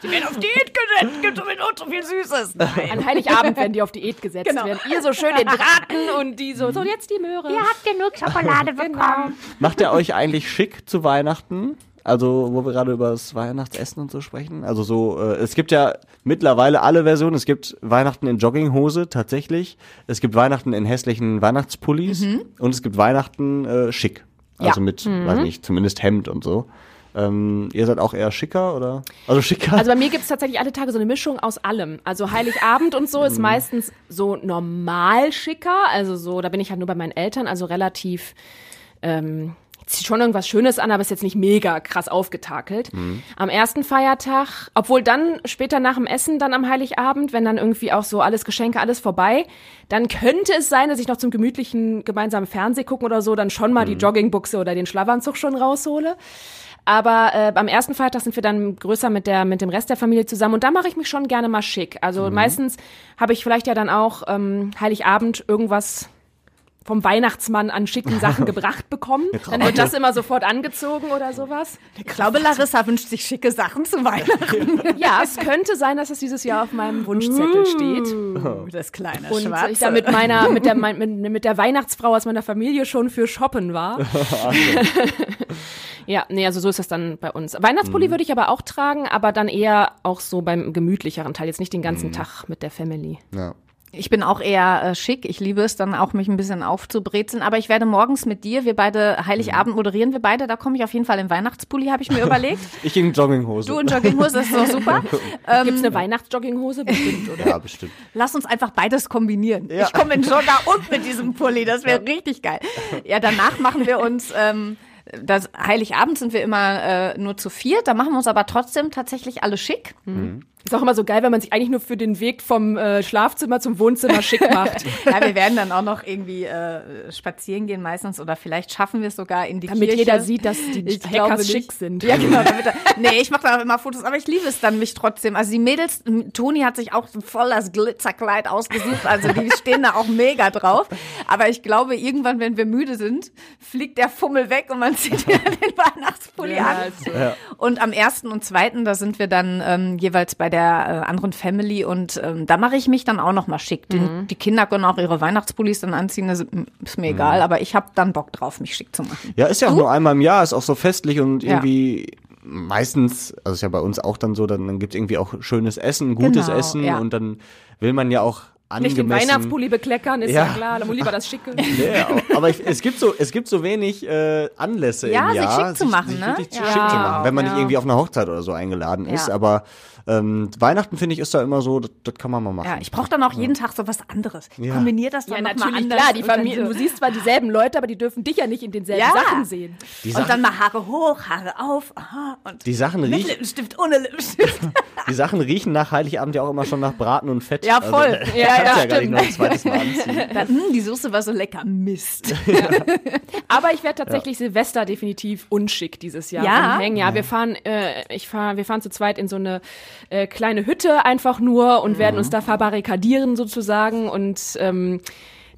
Sie werden auf Diät gesetzt, gibt sowieso so viel Süßes. An Heiligabend werden die auf Diät gesetzt Genau. werden. Ihr so schön den Braten und die so, so jetzt die Möhre. Ihr habt genug Schokolade bekommen. Macht ihr euch eigentlich schick zu Weihnachten? Also, wo wir gerade über das Weihnachtsessen und so sprechen. Also so, äh, es gibt ja mittlerweile alle Versionen. Es gibt Weihnachten in Jogginghose tatsächlich. Es gibt Weihnachten in hässlichen Weihnachtspullis und es gibt Weihnachten äh, schick. Also Ja. mit, weiß nicht, zumindest Hemd und so. Ähm, ihr seid auch eher schicker oder? Also schicker? Also bei mir gibt es tatsächlich alle Tage so eine Mischung aus allem. Also Heiligabend und so ist meistens so normal schicker. Also so, da bin ich halt nur bei meinen Eltern, also relativ ähm, zieht schon irgendwas Schönes an, aber ist jetzt nicht mega krass aufgetakelt. Am ersten Feiertag, obwohl dann später nach dem Essen, dann am Heiligabend, wenn dann irgendwie auch so alles Geschenke, alles vorbei, dann könnte es sein, dass ich noch zum gemütlichen gemeinsamen Fernseh gucken oder so, dann schon mal die Joggingbuchse oder den Schlafanzug schon raushole. Aber äh, beim ersten Feiertag sind wir dann größer mit der mit dem Rest der Familie zusammen und da mache ich mich schon gerne mal schick. Also meistens habe ich vielleicht ja dann auch ähm, Heiligabend irgendwas vom Weihnachtsmann an schicken Sachen gebracht bekommen. Dann wird das immer sofort angezogen oder sowas. Ich glaube, Larissa wünscht sich schicke Sachen zu Weihnachten. Ja, es könnte sein, dass es dieses Jahr auf meinem Wunschzettel steht. Das kleine Und Schwarze. ich da mit meiner, mit der, mit, mit der Weihnachtsfrau aus meiner Familie schon für shoppen war. ja, nee, also so ist das dann bei uns. Weihnachtspulli würde ich aber auch tragen, aber dann eher auch so beim gemütlicheren Teil, jetzt nicht den ganzen Tag mit der Family. ja. Ich bin auch eher äh, schick. Ich liebe es dann auch, mich ein bisschen aufzubrezeln. Aber ich werde morgens mit dir, wir beide, Heiligabend moderieren wir beide. Da komme ich auf jeden Fall im Weihnachtspulli, habe ich mir überlegt. Ich in Jogginghose. Du in Jogginghose, das ist doch super. Ähm, Gibt's eine Weihnachtsjogginghose? Bestimmt, oder? ja, bestimmt. Lass uns einfach beides kombinieren. Ich komme in Jogger und mit diesem Pulli. Das wäre richtig geil. Ja, danach machen wir uns. Ähm, das Heiligabend sind wir immer äh, nur zu viert, da machen wir uns aber trotzdem tatsächlich alle schick. Ist auch immer so geil, wenn man sich eigentlich nur für den Weg vom äh, Schlafzimmer zum Wohnzimmer schick macht. Ja, wir werden dann auch noch irgendwie äh, spazieren gehen meistens oder vielleicht schaffen wir es sogar in die Damit Kirche. jeder sieht, dass die Ich Hackers schick sind. Ja, genau. Damit, er- nee, ich mache dann auch immer Fotos, aber ich liebe es dann mich trotzdem. Also die Mädels, Toni hat sich auch voll das Glitzerkleid ausgesucht, also die stehen da auch mega drauf. Aber ich glaube, irgendwann, wenn wir müde sind, fliegt der Fummel weg und man zieht wieder den Weihnachtspulli Ja, an. also. Und am ersten und zweiten, da sind wir dann ähm, jeweils bei der äh, anderen Family und ähm, da mache ich mich dann auch noch mal schick. Die, Mhm. die Kinder können auch ihre Weihnachtspullis dann anziehen, das ist mir egal, aber ich habe dann Bock drauf, mich schick zu machen. Ja, ist ja auch nur einmal im Jahr, ist auch so festlich und Ja. irgendwie meistens, also ist ja bei uns auch dann so, dann, dann gibt's irgendwie auch schönes Essen, gutes Genau, Essen ja. und dann will man ja auch angemessen. Nicht den Weihnachtspulli bekleckern, ist ja, Ja. klar. Da muss lieber das Schicke. Nee, aber ich, es gibt so, es gibt so wenig äh, Anlässe Ja, im sich Jahr, schick zu machen, sich ne? wirklich Ja. schick zu machen, wenn man nicht irgendwie auf einer Hochzeit oder so eingeladen ist. Ja. Aber ähm, Weihnachten finde ich ist da immer so, das, das kann man mal machen. Ja, ich brauche dann auch jeden Tag so was anderes. Ja. kombiniere das dann Ja, noch mal natürlich, anders. klar. Die dann Familien, so- du siehst zwar dieselben Leute, aber die dürfen dich ja nicht in denselben Ja. Sachen sehen. Und dann mal Haare hoch, Haare auf. Aha, und Die Sachen mit riechen, Lippenstift, ohne Lippenstift. die Sachen riechen nach Heiligabend ja auch immer schon nach Braten und Fett. Ja, voll. Also, Ja, kannst ja, ja gar nicht noch ein zweites Mal anziehen. Dann, hm, die Soße war so lecker. Mist. Aber ich werde tatsächlich Silvester definitiv unschick dieses Jahr Ja? anhängen. Ja, wir fahren, äh, ich fahr, wir fahren zu zweit in so eine äh, kleine Hütte einfach nur und werden uns da verbarrikadieren sozusagen und ähm,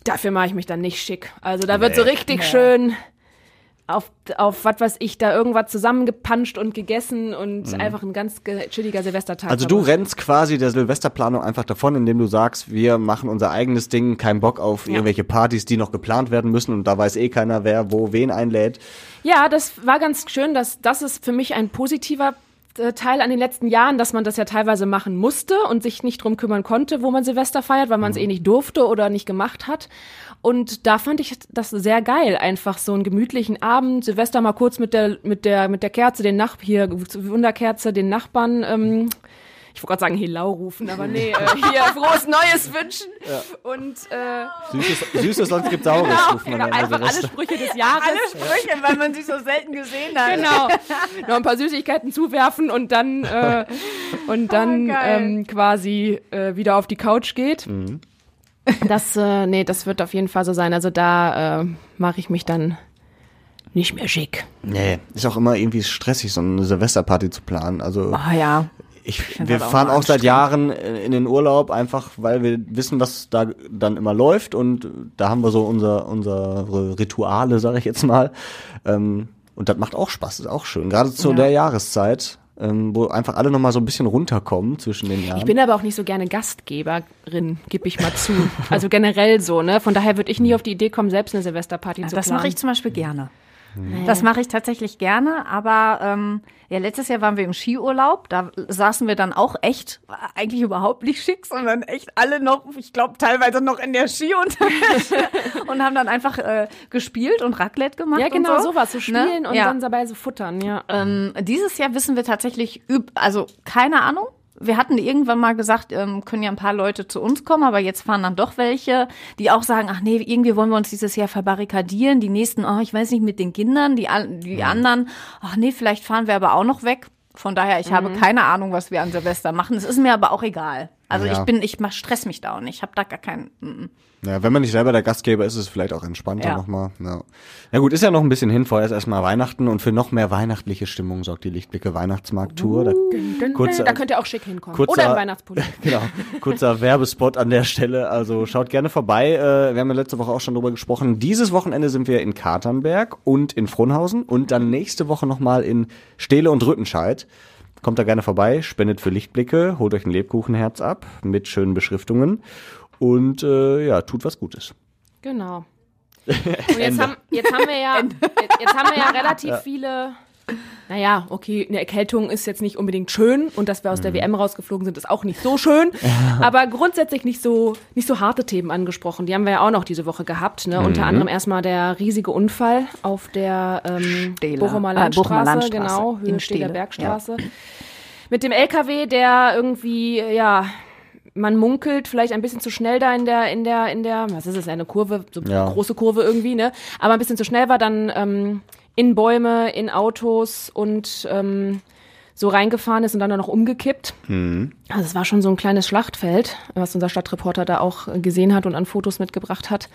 dafür mache ich mich dann nicht schick. Also da wird so richtig schön auf, auf was weiß ich, da irgendwas zusammengepanscht und gegessen und einfach ein ganz ge- chilliger Silvestertag. Also du rennst quasi der Silvesterplanung einfach davon, indem du sagst, wir machen unser eigenes Ding, kein Bock auf irgendwelche Partys, die noch geplant werden müssen und da weiß eh keiner, wer wo wen einlädt. Ja, das war ganz schön. dass das ist für mich ein positiver äh, Teil an den letzten Jahren, dass man das ja teilweise machen musste und sich nicht drum kümmern konnte, wo man Silvester feiert, weil man es eh nicht durfte oder nicht gemacht hat. Und da fand ich das sehr geil, einfach so einen gemütlichen Abend, Silvester mal kurz mit der mit der mit der Kerze, den Nach hier Wunderkerze, den Nachbarn. Ähm, ich wollte gerade sagen Helau rufen, aber nee, äh, hier frohes Neues wünschen und äh, Süßes, Süßes sonst gibt's Saures, ruft man genau, dann einfach also alle Sprüche des Jahres. Sprüche, weil man sie so selten gesehen hat. Genau. Noch ein paar Süßigkeiten zuwerfen und dann, äh, und dann Ah, geil. ähm, quasi äh, wieder auf die Couch geht. Mhm. Das, äh, nee, das wird auf jeden Fall so sein. Also da äh, mache ich mich dann nicht mehr schick. Nee, ist auch immer irgendwie stressig, so eine Silvesterparty zu planen. Also Ah ja. ich, wir auch fahren auch seit Jahren in den Urlaub, einfach weil wir wissen, was da dann immer läuft und da haben wir so unser, unsere Rituale, sage ich jetzt mal. Ähm, und das macht auch Spaß, ist auch schön. Gerade zu Ja. der Jahreszeit, ähm, wo einfach alle nochmal so ein bisschen runterkommen zwischen den Jahren. Ich bin aber auch nicht so gerne Gastgeberin, gebe ich mal zu. Also generell so, ne? Von daher würde ich nie auf die Idee kommen, selbst eine Silvesterparty zu Das planen. mache ich zum Beispiel gerne. Das mache ich tatsächlich gerne, aber ähm, ja, letztes Jahr waren wir im Skiurlaub, da saßen wir dann auch echt, eigentlich überhaupt nicht schick, sondern echt alle noch, ich glaube teilweise noch in der Skiunterwäsche und haben dann einfach äh, gespielt und Raclette gemacht. Ja, genau, und so. sowas, so spielen Ne? und ja. dann dabei so futtern, ja. Ähm, dieses Jahr wissen wir tatsächlich, üb also keine Ahnung. Wir hatten irgendwann mal gesagt, ähm, können ja ein paar Leute zu uns kommen, aber jetzt fahren dann doch welche, die auch sagen, ach nee, irgendwie wollen wir uns dieses Jahr verbarrikadieren. Die nächsten, oh, ich weiß nicht, mit den Kindern, die, die anderen, ach nee, vielleicht fahren wir aber auch noch weg. Von daher, ich habe keine Ahnung, was wir an Silvester machen. Es ist mir aber auch egal. Also Ja. ich bin, ich mach, stress mich da auch nicht. Ich habe da gar keinen. mm, mm. Ja, wenn man nicht selber der Gastgeber ist, ist es vielleicht auch entspannter Ja. nochmal. Ja. ja gut, ist ja noch ein bisschen hin, vorher ist erstmal Weihnachten und für noch mehr weihnachtliche Stimmung sorgt die Lichtblicke Weihnachtsmarkt-Tour. Da, kurzer, da könnt ihr auch schick hinkommen. kurzer- Oder im Weihnachtspulli. genau, kurzer Werbespot an der Stelle. Also schaut gerne vorbei. Äh, wir haben ja letzte Woche auch schon drüber gesprochen. Dieses Wochenende sind wir in Katernberg und in Frohnhausen und dann nächste Woche nochmal in Stehle und Rüttenscheid. Kommt da gerne vorbei, spendet für Lichtblicke, holt euch ein Lebkuchenherz ab mit schönen Beschriftungen und äh, ja, tut was Gutes. Genau. Und jetzt haben, jetzt haben wir ja, jetzt, jetzt haben wir ja relativ viele. Naja, okay, eine Erkältung ist jetzt nicht unbedingt schön und dass wir aus der WM rausgeflogen sind, ist auch nicht so schön. Aber grundsätzlich nicht so, nicht so harte Themen angesprochen. Die haben wir ja auch noch diese Woche gehabt. Ne? Unter anderem erstmal der riesige Unfall auf der ähm, Stehler. Bochumer Ah, Landstraße, Bochumer Landstraße. genau, Höhe Stehle, Bergstraße. Mit dem LKW, der irgendwie, ja, man munkelt vielleicht ein bisschen zu schnell da in der, in der, in der, was ist es, eine Kurve, so Ja. große Kurve irgendwie, ne? Aber ein bisschen zu schnell war dann ähm, in Bäume, in Autos und ähm, so reingefahren ist und dann noch umgekippt. Also es war schon so ein kleines Schlachtfeld, was unser Stadtreporter da auch äh, gesehen hat und an Fotos mitgebracht hat.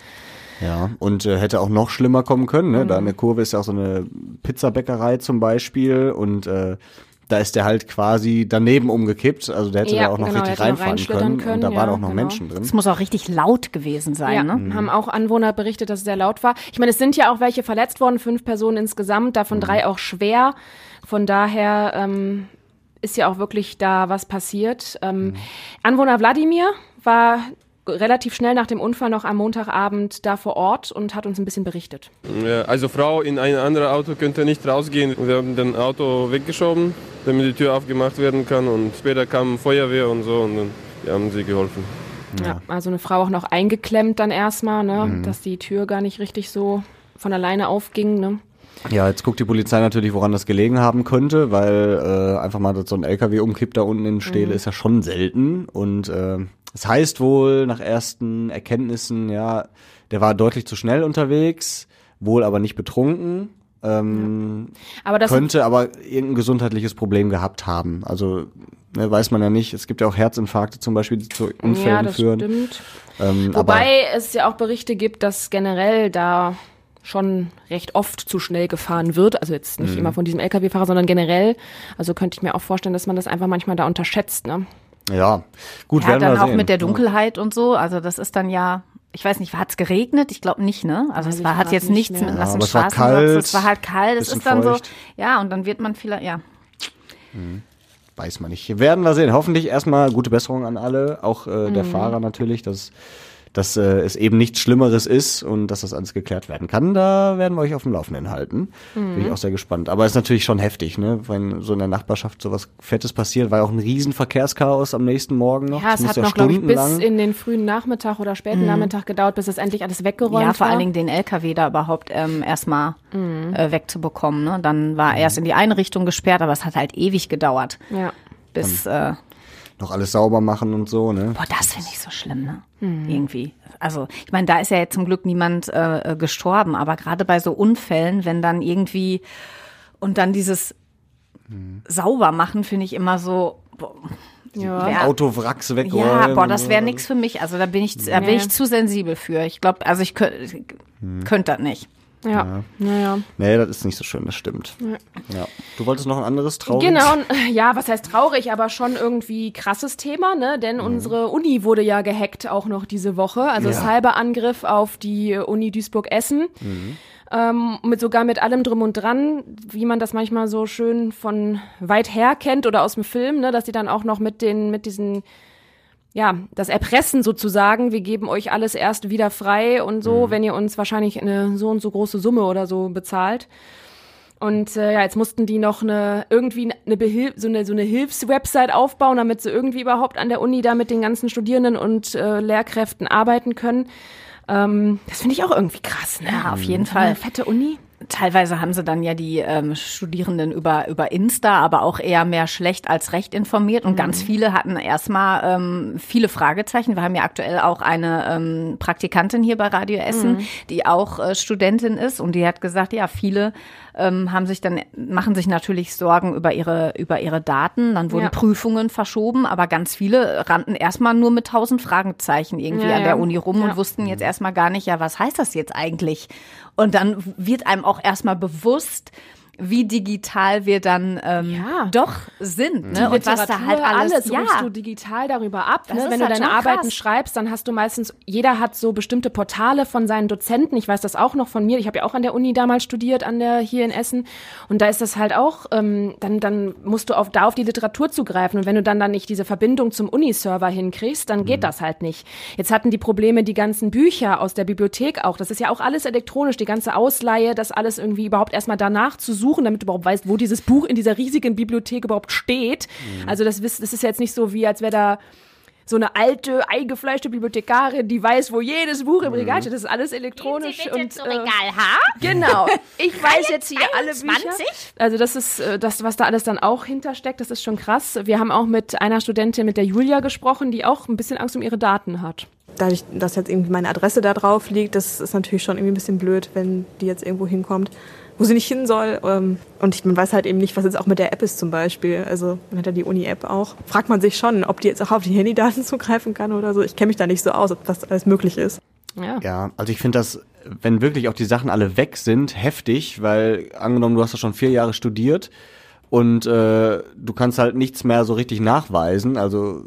Ja, und äh, hätte auch noch schlimmer kommen können. Ne? Da in der Kurve ist ja auch so eine Pizzabäckerei zum Beispiel und äh, da ist der halt quasi daneben umgekippt. Also der hätte Ja, da auch noch genau, richtig reinfahren können, können, und da waren ja, auch noch genau. Menschen drin. Es muss auch richtig laut gewesen sein, Ja, ne? haben auch Anwohner berichtet, dass es sehr laut war. Ich meine, es sind ja auch welche verletzt worden, fünf Personen insgesamt, davon drei auch schwer. Von daher ähm, ist ja auch wirklich da was passiert. Ähm, Anwohner Wladimir war relativ schnell nach dem Unfall noch am Montagabend da vor Ort und hat uns ein bisschen berichtet. Ja, Also Frau in ein anderes Auto könnte nicht rausgehen. Wir haben das Auto weggeschoben, damit die Tür aufgemacht werden kann. Und später kam Feuerwehr und so und dann ja, haben sie geholfen. Ja. also eine Frau auch noch eingeklemmt dann erstmal, ne, Mhm. dass die Tür gar nicht richtig so von alleine aufging, ne. Ja, jetzt guckt die Polizei natürlich, woran das gelegen haben könnte, weil äh, einfach mal dass so ein LKW umkippt da unten in Stele ist ja schon selten. Und äh, es heißt wohl nach ersten Erkenntnissen, ja, der war deutlich zu schnell unterwegs, wohl aber nicht betrunken. Ähm, Aber das könnte aber irgendein gesundheitliches Problem gehabt haben. Also ne, weiß man ja nicht. Es gibt ja auch Herzinfarkte zum Beispiel, die zu Unfällen ja, das führen. stimmt. Ähm, Wobei es ja auch Berichte gibt, dass generell da schon recht oft zu schnell gefahren wird. Also jetzt Mhm. nicht immer von diesem Lkw-Fahrer, sondern generell. Also könnte ich mir auch vorstellen, dass man das einfach manchmal da unterschätzt. Ne? Ja, gut, Ja, werden dann wir auch sehen. mit der Dunkelheit und so. Also das ist dann ja, ich weiß nicht, hat es geregnet? Ich glaube nicht, ne? Also es war, hat jetzt nicht nichts mehr. mit Ja, nassen aber es war Straßen. kalt, Es war halt kalt. Es ist dann feucht. so, ja, und dann wird man vielleicht, ja. Weiß man nicht. Werden wir sehen. Hoffentlich erstmal gute Besserung an alle, auch äh, Mhm. der Fahrer natürlich, dass, dass äh, es eben nichts Schlimmeres ist und dass das alles geklärt werden kann. Da werden wir euch auf dem Laufenden halten. Bin Mhm. ich auch sehr gespannt. Aber ist natürlich schon heftig, ne? Wenn so in der Nachbarschaft sowas Fettes passiert, war ja auch ein riesen Verkehrschaos am nächsten Morgen noch. Ja, es hat noch, glaube ich, bis stundenlang- in den frühen Nachmittag oder späten Nachmittag gedauert, bis es endlich alles weggeräumt Ja, vor war. allen Dingen den LKW da überhaupt ähm, erstmal Mhm. äh, wegzubekommen. Ne? Dann war erst in die eine Richtung gesperrt, aber es hat halt ewig gedauert, Ja. bis äh, noch alles sauber machen und so, ne? Boah, das finde ich so schlimm, ne? Irgendwie. Also, ich meine, da ist ja jetzt zum Glück niemand äh, äh, gestorben, aber gerade bei so Unfällen, wenn dann irgendwie und dann dieses sauber machen, finde ich immer so. Boah, Ja. Autowracks wegräumen. ja, boah, das so. wäre nichts für mich. Also da bin ich, da bin Nee. ich zu sensibel für. Ich glaube, also ich könnte könnt das nicht. Ja, naja. Nee, das ist nicht so schön, das stimmt. Ja. Du wolltest noch ein anderes trauriges? Genau, ja, was heißt traurig, aber schon irgendwie krasses Thema, ne? Denn unsere Uni wurde ja gehackt auch noch diese Woche. Also Ja. Cyberangriff auf die Uni Duisburg-Essen. Ähm, mit sogar mit allem drum und dran, wie man das manchmal so schön von weit her kennt oder aus dem Film, ne, dass die dann auch noch mit den, mit diesen, ja, das Erpressen sozusagen, wir geben euch alles erst wieder frei und so, wenn ihr uns wahrscheinlich eine so und so große Summe oder so bezahlt. Und äh, ja, jetzt mussten die noch eine irgendwie eine Behil so eine so eine Hilfswebsite aufbauen, damit sie irgendwie überhaupt an der Uni da mit den ganzen Studierenden und äh, Lehrkräften arbeiten können. Ähm, das finde ich auch irgendwie krass, ne? Ja, auf jeden Eine Fall. fette Uni. Teilweise haben sie dann ja die ähm, Studierenden über, über Insta, aber auch eher mehr schlecht als recht informiert. Und ganz viele hatten erstmal ähm, viele Fragezeichen. Wir haben ja aktuell auch eine ähm, Praktikantin hier bei Radio Essen, die auch äh, Studentin ist. Und die hat gesagt, ja, viele ähm, haben sich dann, machen sich natürlich Sorgen über ihre, über ihre Daten. Dann wurden Ja. Prüfungen verschoben, aber ganz viele rannten erstmal nur mit tausend Fragezeichen irgendwie Ja, an der Uni rum Ja. und wussten jetzt erstmal gar nicht, ja, was heißt das jetzt eigentlich? Und dann wird einem auch erstmal bewusst, wie digital wir dann ähm, Ja. doch sind. Ne? Und was da halt Literatur, alles, ja. rufst du digital darüber ab. Ne? Wenn du halt deine schon Arbeiten krass. schreibst, dann hast du meistens, jeder hat so bestimmte Portale von seinen Dozenten. Ich weiß das auch noch von mir. Ich habe ja auch an der Uni damals studiert, an der hier in Essen. Und da ist das halt auch, ähm, dann, dann musst du auf, da auf die Literatur zugreifen. Und wenn du dann dann nicht diese Verbindung zum Uni-Server hinkriegst, dann Mhm. geht das halt nicht. Jetzt hatten die Probleme die ganzen Bücher aus der Bibliothek auch. Das ist ja auch alles elektronisch, die ganze Ausleihe, das alles irgendwie überhaupt erstmal danach zu suchen, damit du überhaupt weißt, wo dieses Buch in dieser riesigen Bibliothek überhaupt steht. Also das, das ist jetzt nicht so wie, als wäre da so eine alte, eingefleischte Bibliothekarin, die weiß, wo jedes Buch im Regal steht. Das ist alles elektronisch. und, äh, H? Genau. Ich weiß jetzt hier alle Bücher. 22? Also das ist äh, das, was da alles dann auch hintersteckt. Das ist schon krass. Wir haben auch mit einer Studentin, mit der Julia gesprochen, die auch ein bisschen Angst um ihre Daten hat. dadurch, dass jetzt irgendwie meine Adresse da drauf liegt, das ist natürlich schon irgendwie ein bisschen blöd, wenn die jetzt irgendwo hinkommt, wo sie nicht hin soll. Ähm, Und ich, man weiß halt eben nicht, was jetzt auch mit der App ist zum Beispiel. Also man hat ja die Uni-App auch. Fragt man sich schon, ob die jetzt auch auf die Handydaten zugreifen kann oder so. Ich kenne mich da nicht so aus, ob das alles möglich ist. Ja. Ja, also ich finde das, wenn wirklich auch die Sachen alle weg sind, heftig, weil angenommen, du hast ja schon vier Jahre studiert und äh, du kannst halt nichts mehr so richtig nachweisen. Also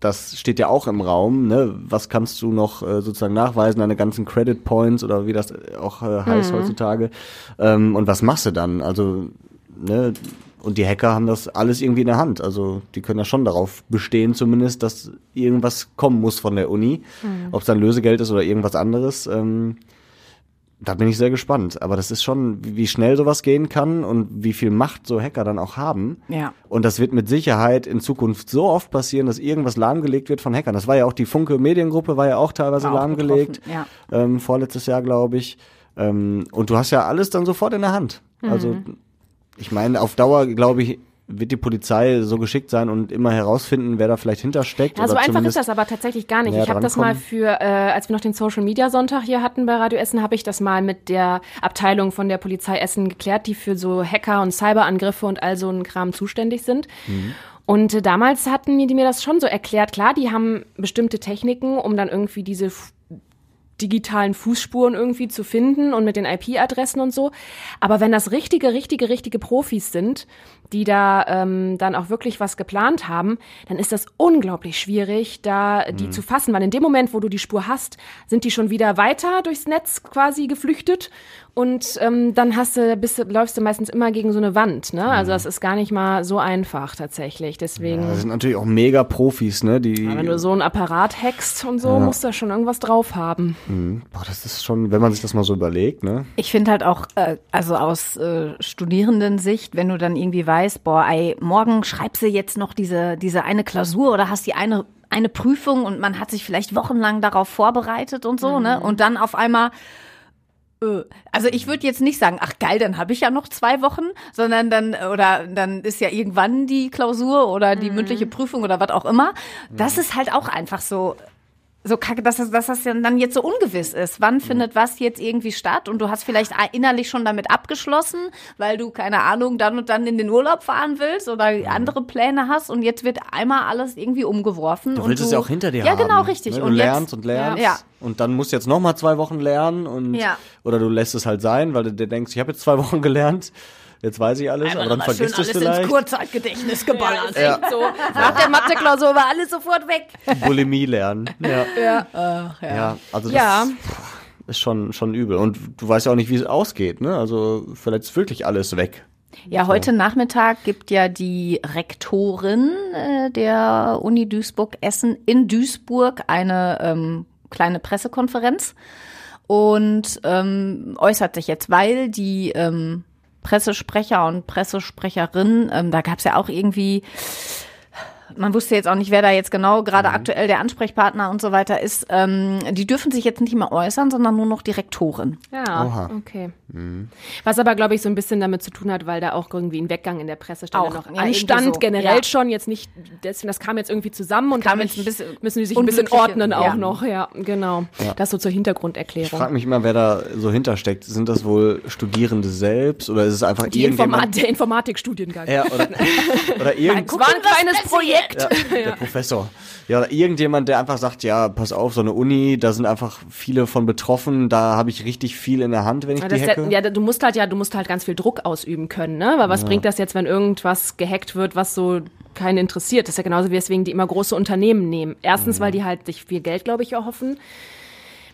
das steht ja auch im Raum. Ne? Was kannst du noch äh, sozusagen nachweisen? Deine ganzen Credit Points oder wie das auch äh, heißt heutzutage. Ähm, und was machst du dann? Also ne? Und die Hacker haben das alles irgendwie in der Hand. Also die können ja schon darauf bestehen, zumindest, dass irgendwas kommen muss von der Uni. Ob es dann Lösegeld ist oder irgendwas anderes. Ähm, da bin ich sehr gespannt. Aber das ist schon, wie schnell sowas gehen kann und wie viel Macht so Hacker dann auch haben. Ja. Und das wird mit Sicherheit in Zukunft so oft passieren, dass irgendwas lahmgelegt wird von Hackern. Das war ja auch die Funke Mediengruppe, war ja auch teilweise auch lahmgelegt. betroffen, Ähm, vorletztes Jahr, glaube ich. Ähm, und du hast ja alles dann sofort in der Hand. Also, ich meine, auf Dauer, glaube ich, wird die Polizei so geschickt sein und immer herausfinden, wer da vielleicht hintersteckt. Ja, so einfach ist das aber tatsächlich gar nicht. Ich habe das mal für, äh, als wir noch den Social Media Sonntag hier hatten bei Radio Essen, habe ich das mal mit der Abteilung von der Polizei Essen geklärt, die für so Hacker und Cyberangriffe und all so einen Kram zuständig sind. Und äh, damals hatten die mir das schon so erklärt. Klar, die haben bestimmte Techniken, um dann irgendwie diese digitalen Fußspuren irgendwie zu finden und mit den IP-Adressen und so. Aber wenn das richtige, richtige, richtige Profis sind, die da ähm, dann auch wirklich was geplant haben, dann ist das unglaublich schwierig, da die zu fassen, weil in dem Moment, wo du die Spur hast, sind die schon wieder weiter durchs Netz quasi geflüchtet und ähm, dann hast du, bist, du- läufst du meistens immer gegen so eine Wand. Ne? Also das ist gar nicht mal so einfach tatsächlich. Deswegen, Ja, das sind natürlich auch mega Profis, ne? Die, wenn du so einen Apparat hackst und so, musst du da schon irgendwas drauf haben. boah, das ist schon, wenn man sich das mal so überlegt, ne? Ich finde halt auch, äh, also aus äh, Studierendensicht, wenn du dann irgendwie weißt, boah, ey, morgen schreibst du jetzt noch diese, diese eine Klausur oder hast die eine, eine Prüfung und man hat sich vielleicht wochenlang darauf vorbereitet und so, ne? Und dann auf einmal äh, also ich würde jetzt nicht sagen, ach geil, dann habe ich ja noch zwei Wochen, sondern dann oder dann ist ja irgendwann die Klausur oder die mündliche Prüfung oder was auch immer. Das ist halt auch einfach so so kacke, dass das, dass das dann jetzt so ungewiss ist. Wann findet was jetzt irgendwie statt? Und du hast vielleicht innerlich schon damit abgeschlossen, weil du, keine Ahnung, dann und dann in den Urlaub fahren willst oder andere Pläne hast und jetzt wird einmal alles irgendwie umgeworfen. Du und willst du, es ja auch hinter dir ja, haben. Ja, genau, richtig. Ne? Du und lernst jetzt, und lernst. Ja. Und dann musst du jetzt noch mal zwei Wochen lernen und Ja. oder du lässt es halt sein, weil du dir denkst, ich habe jetzt zwei Wochen gelernt, jetzt weiß ich alles, aber dann Einmal vergisst du es alles vielleicht. ins Kurzzeitgedächtnis geballert. Ja. So, nach der Mathe-Klausur war alles sofort weg. Bulimie lernen. Ja. ja. ja. also das Ja. ist schon, schon übel. Und du weißt ja auch nicht, wie es ausgeht, ne? Also vielleicht ist wirklich alles weg. Ja, heute Nachmittag gibt ja die Rektorin äh, der Uni Duisburg-Essen in Duisburg eine ähm, kleine Pressekonferenz und ähm, äußert sich jetzt, weil die ähm, Pressesprecher und Pressesprecherin, ähm, da gab es ja auch irgendwie man wusste jetzt auch nicht, wer da jetzt genau gerade aktuell der Ansprechpartner und so weiter ist. Ähm, die dürfen sich jetzt nicht mehr äußern, sondern nur noch die Rektorin. Ja, Oha. okay. Was aber, glaube ich, so ein bisschen damit zu tun hat, weil da auch irgendwie ein Weggang in der Pressestelle Auch, noch ja, anstand, so, generell ja. schon, jetzt nicht, deswegen, das kam jetzt irgendwie zusammen und Kam damit jetzt ein bisschen müssen die sich ein bisschen ordnen auch ja. noch, ja, genau. Das so zur Ich Hintergrunderklärung. frage mich immer, wer da so hintersteckt. Sind das wohl Studierende selbst oder ist es einfach Die Informa irgendjemand? der Informatikstudiengang. Ja, oder, oder irgend, Es war ein kleines Projekt. Ja, der Professor. Ja, oder irgendjemand, der einfach sagt, ja, pass auf, so eine Uni, da sind einfach viele von betroffen, da habe ich richtig viel in der Hand, wenn ich Ja, die das, ja, du musst halt ja, du musst halt ganz viel Druck ausüben können, ne? Weil was bringt das jetzt, wenn irgendwas gehackt wird, was so keinen interessiert? Das ist ja genauso wie deswegen die immer große Unternehmen nehmen. Erstens, weil die halt sich viel Geld, glaube ich, erhoffen.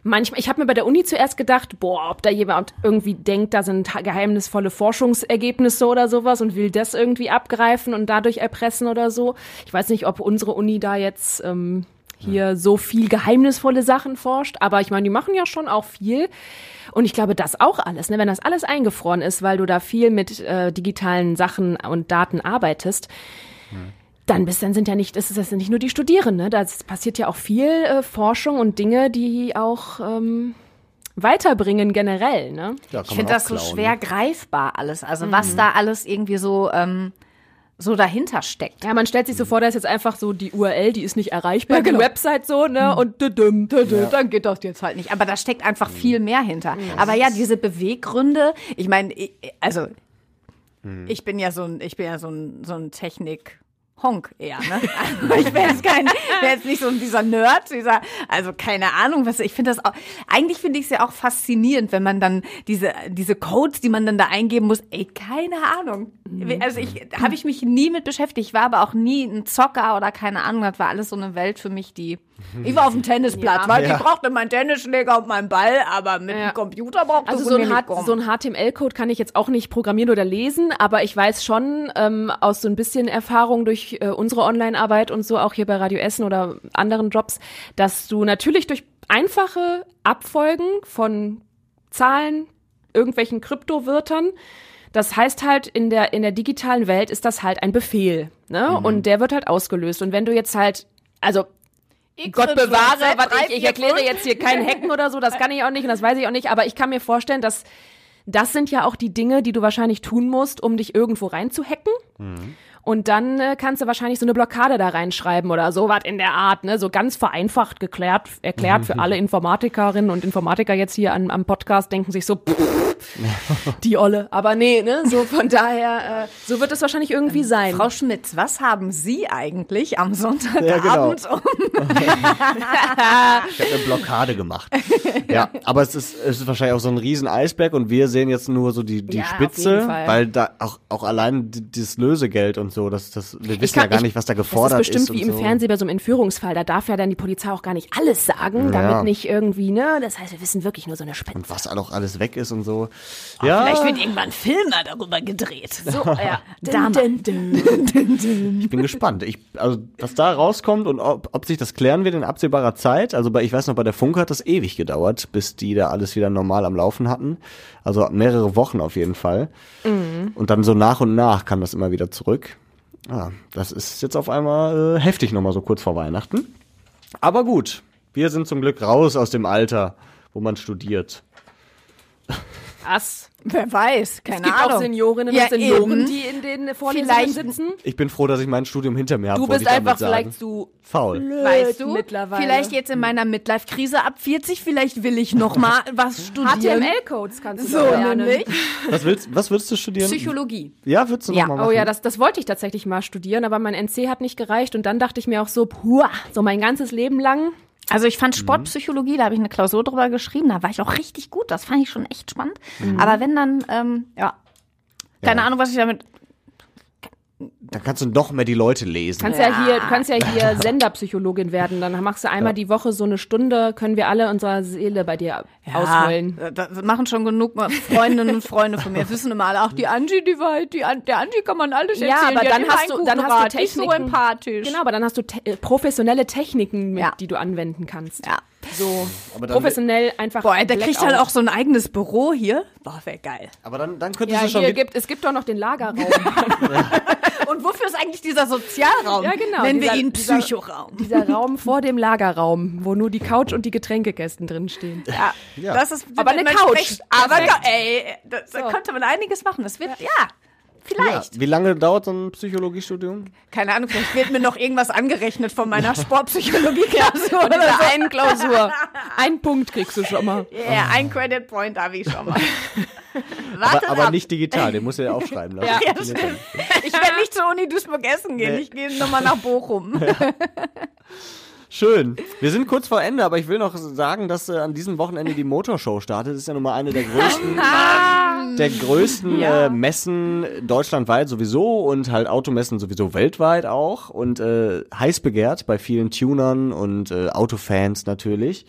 Manchmal, ich habe mir bei der Uni zuerst gedacht, boah, ob da jemand irgendwie denkt, da sind geheimnisvolle Forschungsergebnisse oder sowas und will das irgendwie abgreifen und dadurch erpressen oder so. Ich weiß nicht, ob unsere Uni da jetzt ähm, hier so viel geheimnisvolle Sachen forscht, aber ich meine, die machen ja schon auch viel. Und ich glaube, das auch alles, ne? wenn das alles eingefroren ist, weil du da viel mit äh, digitalen Sachen und Daten arbeitest, dann bist dann sind ja nicht, das ist das sind nicht nur die Studierenden, ne? das passiert ja auch viel äh, Forschung und Dinge, die auch ähm, weiterbringen generell, ne? Ja, Ich finde das so klauen, schwer ne? greifbar alles. Also was da alles irgendwie so, ähm, so dahinter steckt. Ja, man stellt sich so vor, da ist jetzt einfach so die URL, die ist nicht erreichbar, Ja, genau. die Website so, ne? Und düdüm, düdüm. Dann geht das jetzt halt nicht. Aber da steckt einfach viel mehr hinter. Aber ja, diese Beweggründe, ich meine, also ich bin ja so ein, ich bin ja so ein, so ein Technik. Honk eher, ne? Also ich wäre jetzt kein, wäre jetzt nicht so dieser Nerd, dieser, also keine Ahnung, was, ich finde das auch, eigentlich finde ich es ja auch faszinierend, wenn man dann diese, diese Codes, die man dann da eingeben muss, ey, keine Ahnung. Also ich, habe ich mich nie mit beschäftigt, ich war aber auch nie ein Zocker oder keine Ahnung, das war alles so eine Welt für mich, die, ich war auf dem Tennisplatz, Ja. weil Ja. ich brauchte meinen Tennisschläger und meinen Ball, aber mit Ja. dem Computer brauchte Also ich so ein, H- kommen. so ein HTML-Code kann ich jetzt auch nicht programmieren oder lesen, aber ich weiß schon ähm, aus so ein bisschen Erfahrung durch äh, unsere Online-Arbeit und so auch hier bei Radio Essen oder anderen Jobs, dass du natürlich durch einfache Abfolgen von Zahlen, irgendwelchen Kryptowörtern. Das heißt halt, in der, in der digitalen Welt ist das halt ein Befehl. Ne? Mhm. Und der wird halt ausgelöst. Und wenn du jetzt halt, also Gott bewahre, was ich, ich erkläre jetzt hier kein Hacken oder so, das kann ich auch nicht und das weiß ich auch nicht, aber ich kann mir vorstellen, dass das sind ja auch die Dinge, die du wahrscheinlich tun musst, um dich irgendwo reinzuhacken. Und dann äh, kannst du wahrscheinlich so eine Blockade da reinschreiben oder sowas in der Art, ne? So ganz vereinfacht geklärt, erklärt für alle Informatikerinnen und Informatiker jetzt hier am, am Podcast denken sich so, pff, die Olle. Aber nee, ne? So von daher, äh, so wird es wahrscheinlich irgendwie sein. Frau Schmitz, was haben Sie eigentlich am Ja, Sonntagabend genau. um? Ich habe eine Blockade gemacht. ja, aber es ist, es ist wahrscheinlich auch so ein riesen Eisberg und wir sehen jetzt nur so die, die Ja, Spitze, weil da auch, auch allein d- dieses Lösegeld und so, das, das, wir wissen ja kann- gar ich- nicht, was da gefordert Das ist bestimmt wie und im so. Fernsehen bei so einem Entführungsfall. Da darf ja dann die Polizei auch gar nicht alles sagen, Ja. damit nicht irgendwie, ne? Das heißt, wir wissen wirklich nur so eine Spitze. Und was auch alles weg ist und so. ja, Vielleicht wird irgendwann ein Film darüber gedreht. So, ja. Damals. ich bin gespannt. Ich, also, was da rauskommt und ob, ob sich das klären wird in absehbarer Zeit. Also, bei, ich weiß noch, bei der Funke hat das ewig gedauert, bis die da alles wieder normal am Laufen hatten. Also mehrere Wochen auf jeden Fall. Und dann so nach und nach kam das immer wieder zurück. Ja, das ist jetzt auf einmal äh, heftig nochmal so kurz vor Weihnachten. Aber gut, wir sind zum Glück raus aus dem Alter, wo man studiert. Was? Wer weiß, keine Es gibt Ahnung. auch Seniorinnen Ja, und Senioren, eben. die in den Vorlesungen sitzen. Ich bin froh, dass ich mein Studium hinter mir habe. Du bist einfach vielleicht zu faul. Weißt du, mittlerweile. vielleicht jetzt in meiner Midlife-Krise ab 40, vielleicht will ich noch mal was studieren. HTML-Codes kannst du So, lernen. nämlich Was willst, was würdest du studieren? Psychologie. Ja, würdest du Ja. noch mal machen? Oh ja, das, das wollte ich tatsächlich mal studieren, aber mein NC hat nicht gereicht und dann dachte ich mir auch so, puh, so mein ganzes Leben lang. Also ich Mhm. fand Sportpsychologie, da habe ich eine Klausur drüber geschrieben, da war ich auch richtig gut, das fand ich schon echt spannend. Aber wenn dann, ähm, ja, keine Ja. Ahnung, was ich damit, Dann kannst du noch mehr die Leute lesen. Kannst ja, hier, du kannst ja hier Senderpsychologin werden. Dann machst du einmal die Woche so eine Stunde, können wir alle unserer Seele bei dir. Ja, das machen schon genug Freundinnen und Freunde von mir, wissen immer alle, auch die Angie, die war, halt- die, der Angie kann man alles Ja, erzählen. aber die dann hast du, dann hast du ist so Techniken. empathisch. Genau, aber dann hast du te äh, professionelle Techniken, mit, Ja. die du anwenden kannst. Ja. So Aber dann- professionell einfach. Boah, der kriegt halt auch so ein eigenes Büro hier. Boah, wäre geil. Aber dann, dann könntest Ja, du schon hier gibt, es gibt doch noch den Lagerraum. Und wofür ist eigentlich dieser Sozialraum? Ja, genau, Nennen dieser- wir ihn dieser- Psychoraum. Dieser Raum vor dem Lagerraum, wo nur die Couch und die Getränkekästen drinstehen. Ja, Ja. das ist Aber eine Couch. Aber ey, da, da So. könnte man einiges machen. Das wird, ja, ja. Vielleicht. Wie lange dauert so ein Psychologiestudium? Keine Ahnung, vielleicht wird mir noch irgendwas angerechnet von meiner Sportpsychologie-Klausur oder so. einen Klausur. Ein Punkt kriegst du schon mal. Ja, ein Credit Point habe ich schon mal. Aber, aber ab. nicht digital, den musst du ja aufschreiben lassen. Ja. Ja. Ich werde nicht zur Uni Duisburg essen gehen. Nee. Ich gehe nochmal nach Bochum. Schön. Wir sind kurz vor Ende, aber ich will noch sagen, dass äh, an diesem Wochenende die Motorshow startet. Das ist ja nun mal eine der größten, der größten äh, Messen deutschlandweit sowieso und halt Automessen sowieso weltweit auch und äh, heiß begehrt bei vielen Tunern und äh, Autofans natürlich.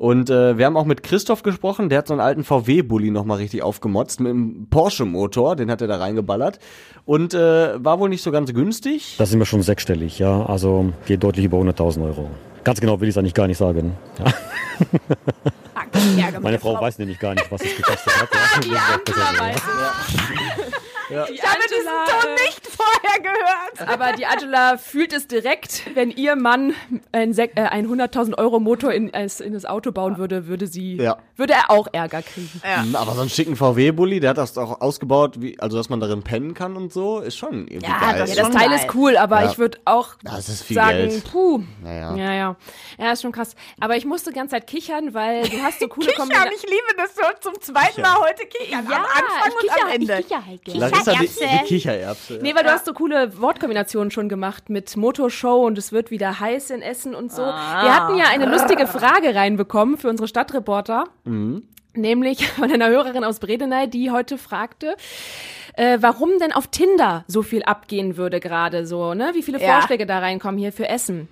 Und äh, wir haben auch mit Christoph gesprochen, der hat so einen alten VW-Bully nochmal richtig aufgemotzt mit einem Porsche-Motor, den hat er da reingeballert. Und äh, war wohl nicht so ganz günstig. Das sind wir schon sechsstellig, ja. Also geht deutlich über 100.000 Euro. Ganz genau will ich es eigentlich gar nicht sagen. Ja. Meine Frau weiß nämlich gar nicht, was es gekostet hat. Ja. Die Ich habe diesen Ton nicht vorher gehört. Aber die Angela fühlt es direkt, wenn ihr Mann ein, äh, ein 100.000 Euro Motor in, in das Auto bauen würde, würde sie, Ja. würde er auch Ärger kriegen. Mhm, Aber so einen schicken VW-Bully, der hat das auch ausgebaut, wie, also dass man darin pennen kann und so, ist schon irgendwie Ja, geil. das Ja, das Teil geil. ist cool, aber Ja. ich würde auch Das ist viel sagen, Geld. puh. Naja. Ja, ja. Ja, ist schon krass. Aber ich musste die ganze Zeit kichern, weil du hast so coole Kichern, Kombinationen. ich liebe das so zum zweiten Mal heute kichern. am Anfang und am Ende. ich kicher halt gerne. Larissa, die, Kichererbse. die Kichererbse. Nee, weil du hast so coole Wortkombinationen schon gemacht mit Motorshow und es wird wieder heiß in Essen und so. Wir hatten ja eine lustige Frage reinbekommen für unsere Stadtreporter. Nämlich von einer Hörerin aus Bredeney, die heute fragte, äh, warum denn auf Tinder so viel abgehen würde gerade so, ne? Wie viele Ja. Vorschläge da reinkommen hier für Essen.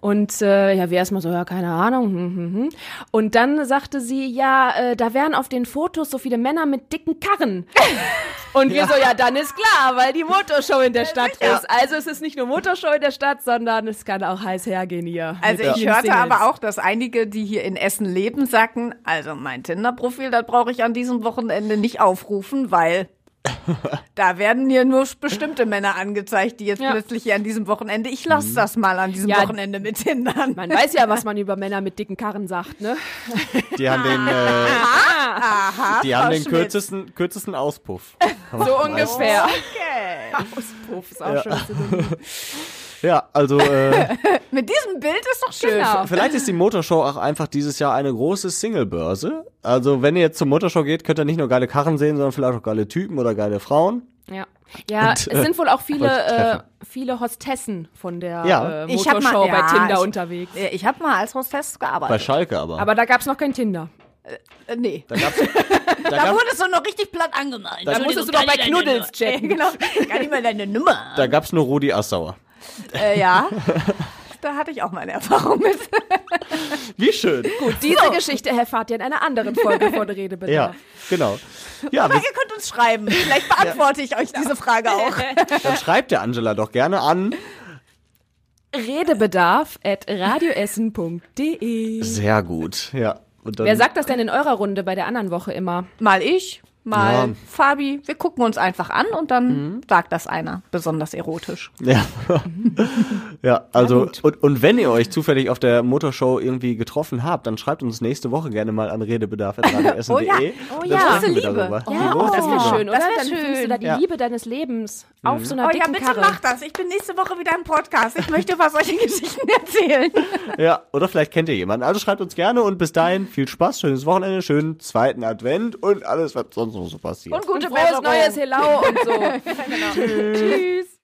Und äh, ja, wir erstmal so, ja, keine Ahnung. Hm, hm, hm. Und dann sagte sie, ja, äh, da wären auf den Fotos so viele Männer mit dicken Karren. Und wir so, ja, dann ist klar, weil die Motorshow in der Stadt ist. Also es ist nicht nur Motorshow in der Stadt, sondern es kann auch heiß hergehen hier. Also ich hörte Singles. aber auch, dass einige, die hier in Essen leben, sagten, also mein Tinder-Profil, das brauche ich an diesem Wochenende nicht aufrufen, weil da werden hier nur bestimmte Männer angezeigt, die jetzt Ja. plötzlich hier an diesem Wochenende, ich lasse das mal an diesem Ja, Wochenende mit Tindern. Man weiß ja, was man über Männer mit dicken Karren sagt, ne? Die haben den, äh, Aha, die haben den Schmidt. kürzesten, kürzesten Auspuff. So ungefähr. Okay. Auspuff ist auch schon synonym. Ja, also äh, Mit diesem Bild ist doch schön. Genau. vielleicht ist die Motorshow auch einfach dieses Jahr eine große Singlebörse. Also wenn ihr jetzt zur Motorshow geht, könnt ihr nicht nur geile Karren sehen, sondern vielleicht auch geile Typen oder geile Frauen. Ja, ja Und, es sind wohl auch viele, äh, viele Hostessen von der Ja. äh, Ich hab Motorshow mal- bei ja, Tinder ich- unterwegs. Äh, Ich habe mal als Hostess Bei gearbeitet. Schalke aber. Aber da gab's noch kein Tinder. Äh, nee. da gab's, da Da gab's, wurdest du noch richtig platt angemalt. Da musstest du noch bei Knuddels chatten. Genau, gar nicht mal deine Nummer. da gab's nur Rudi Assauer. Äh, ja, da hatte ich auch meine Erfahrung mit. Wie schön. Gut, diese Geschichte erfahrt ihr in einer anderen Folge von Redebedarf. Ja, genau. Ja, Aber ihr könnt uns schreiben. Vielleicht beantworte ich euch diese Frage auch. dann schreibt der Angela doch gerne an. Redebedarf at radioessen.de. Sehr gut. Ja. Wer sagt das denn in eurer Runde bei der anderen Woche immer? Mal ich, mal Ja. Fabi. Wir gucken uns einfach an und dann sagt das einer. Besonders erotisch. Ja. ja, also, und, und wenn ihr euch zufällig auf der Motorshow irgendwie getroffen habt, dann schreibt uns nächste Woche gerne mal an redebedarf.radioessen.de. Oh ja, oh ja. Liebe. Ja, Die oh, das wäre schön, oder? Das wär Dann findest du da die schön. Liebe deines Lebens auf so einer Oh ja, dicken bitte Karre. mach das. Ich bin nächste Woche wieder im Podcast. Ich möchte über solche Geschichten erzählen. Ja, oder vielleicht kennt ihr jemanden. Also schreibt uns gerne und bis dahin viel Spaß, schönes Wochenende, schönen zweiten Advent und alles, was sonst noch so passiert. Und gute Und frohes Besserung. neues Hello und so. Tschüss.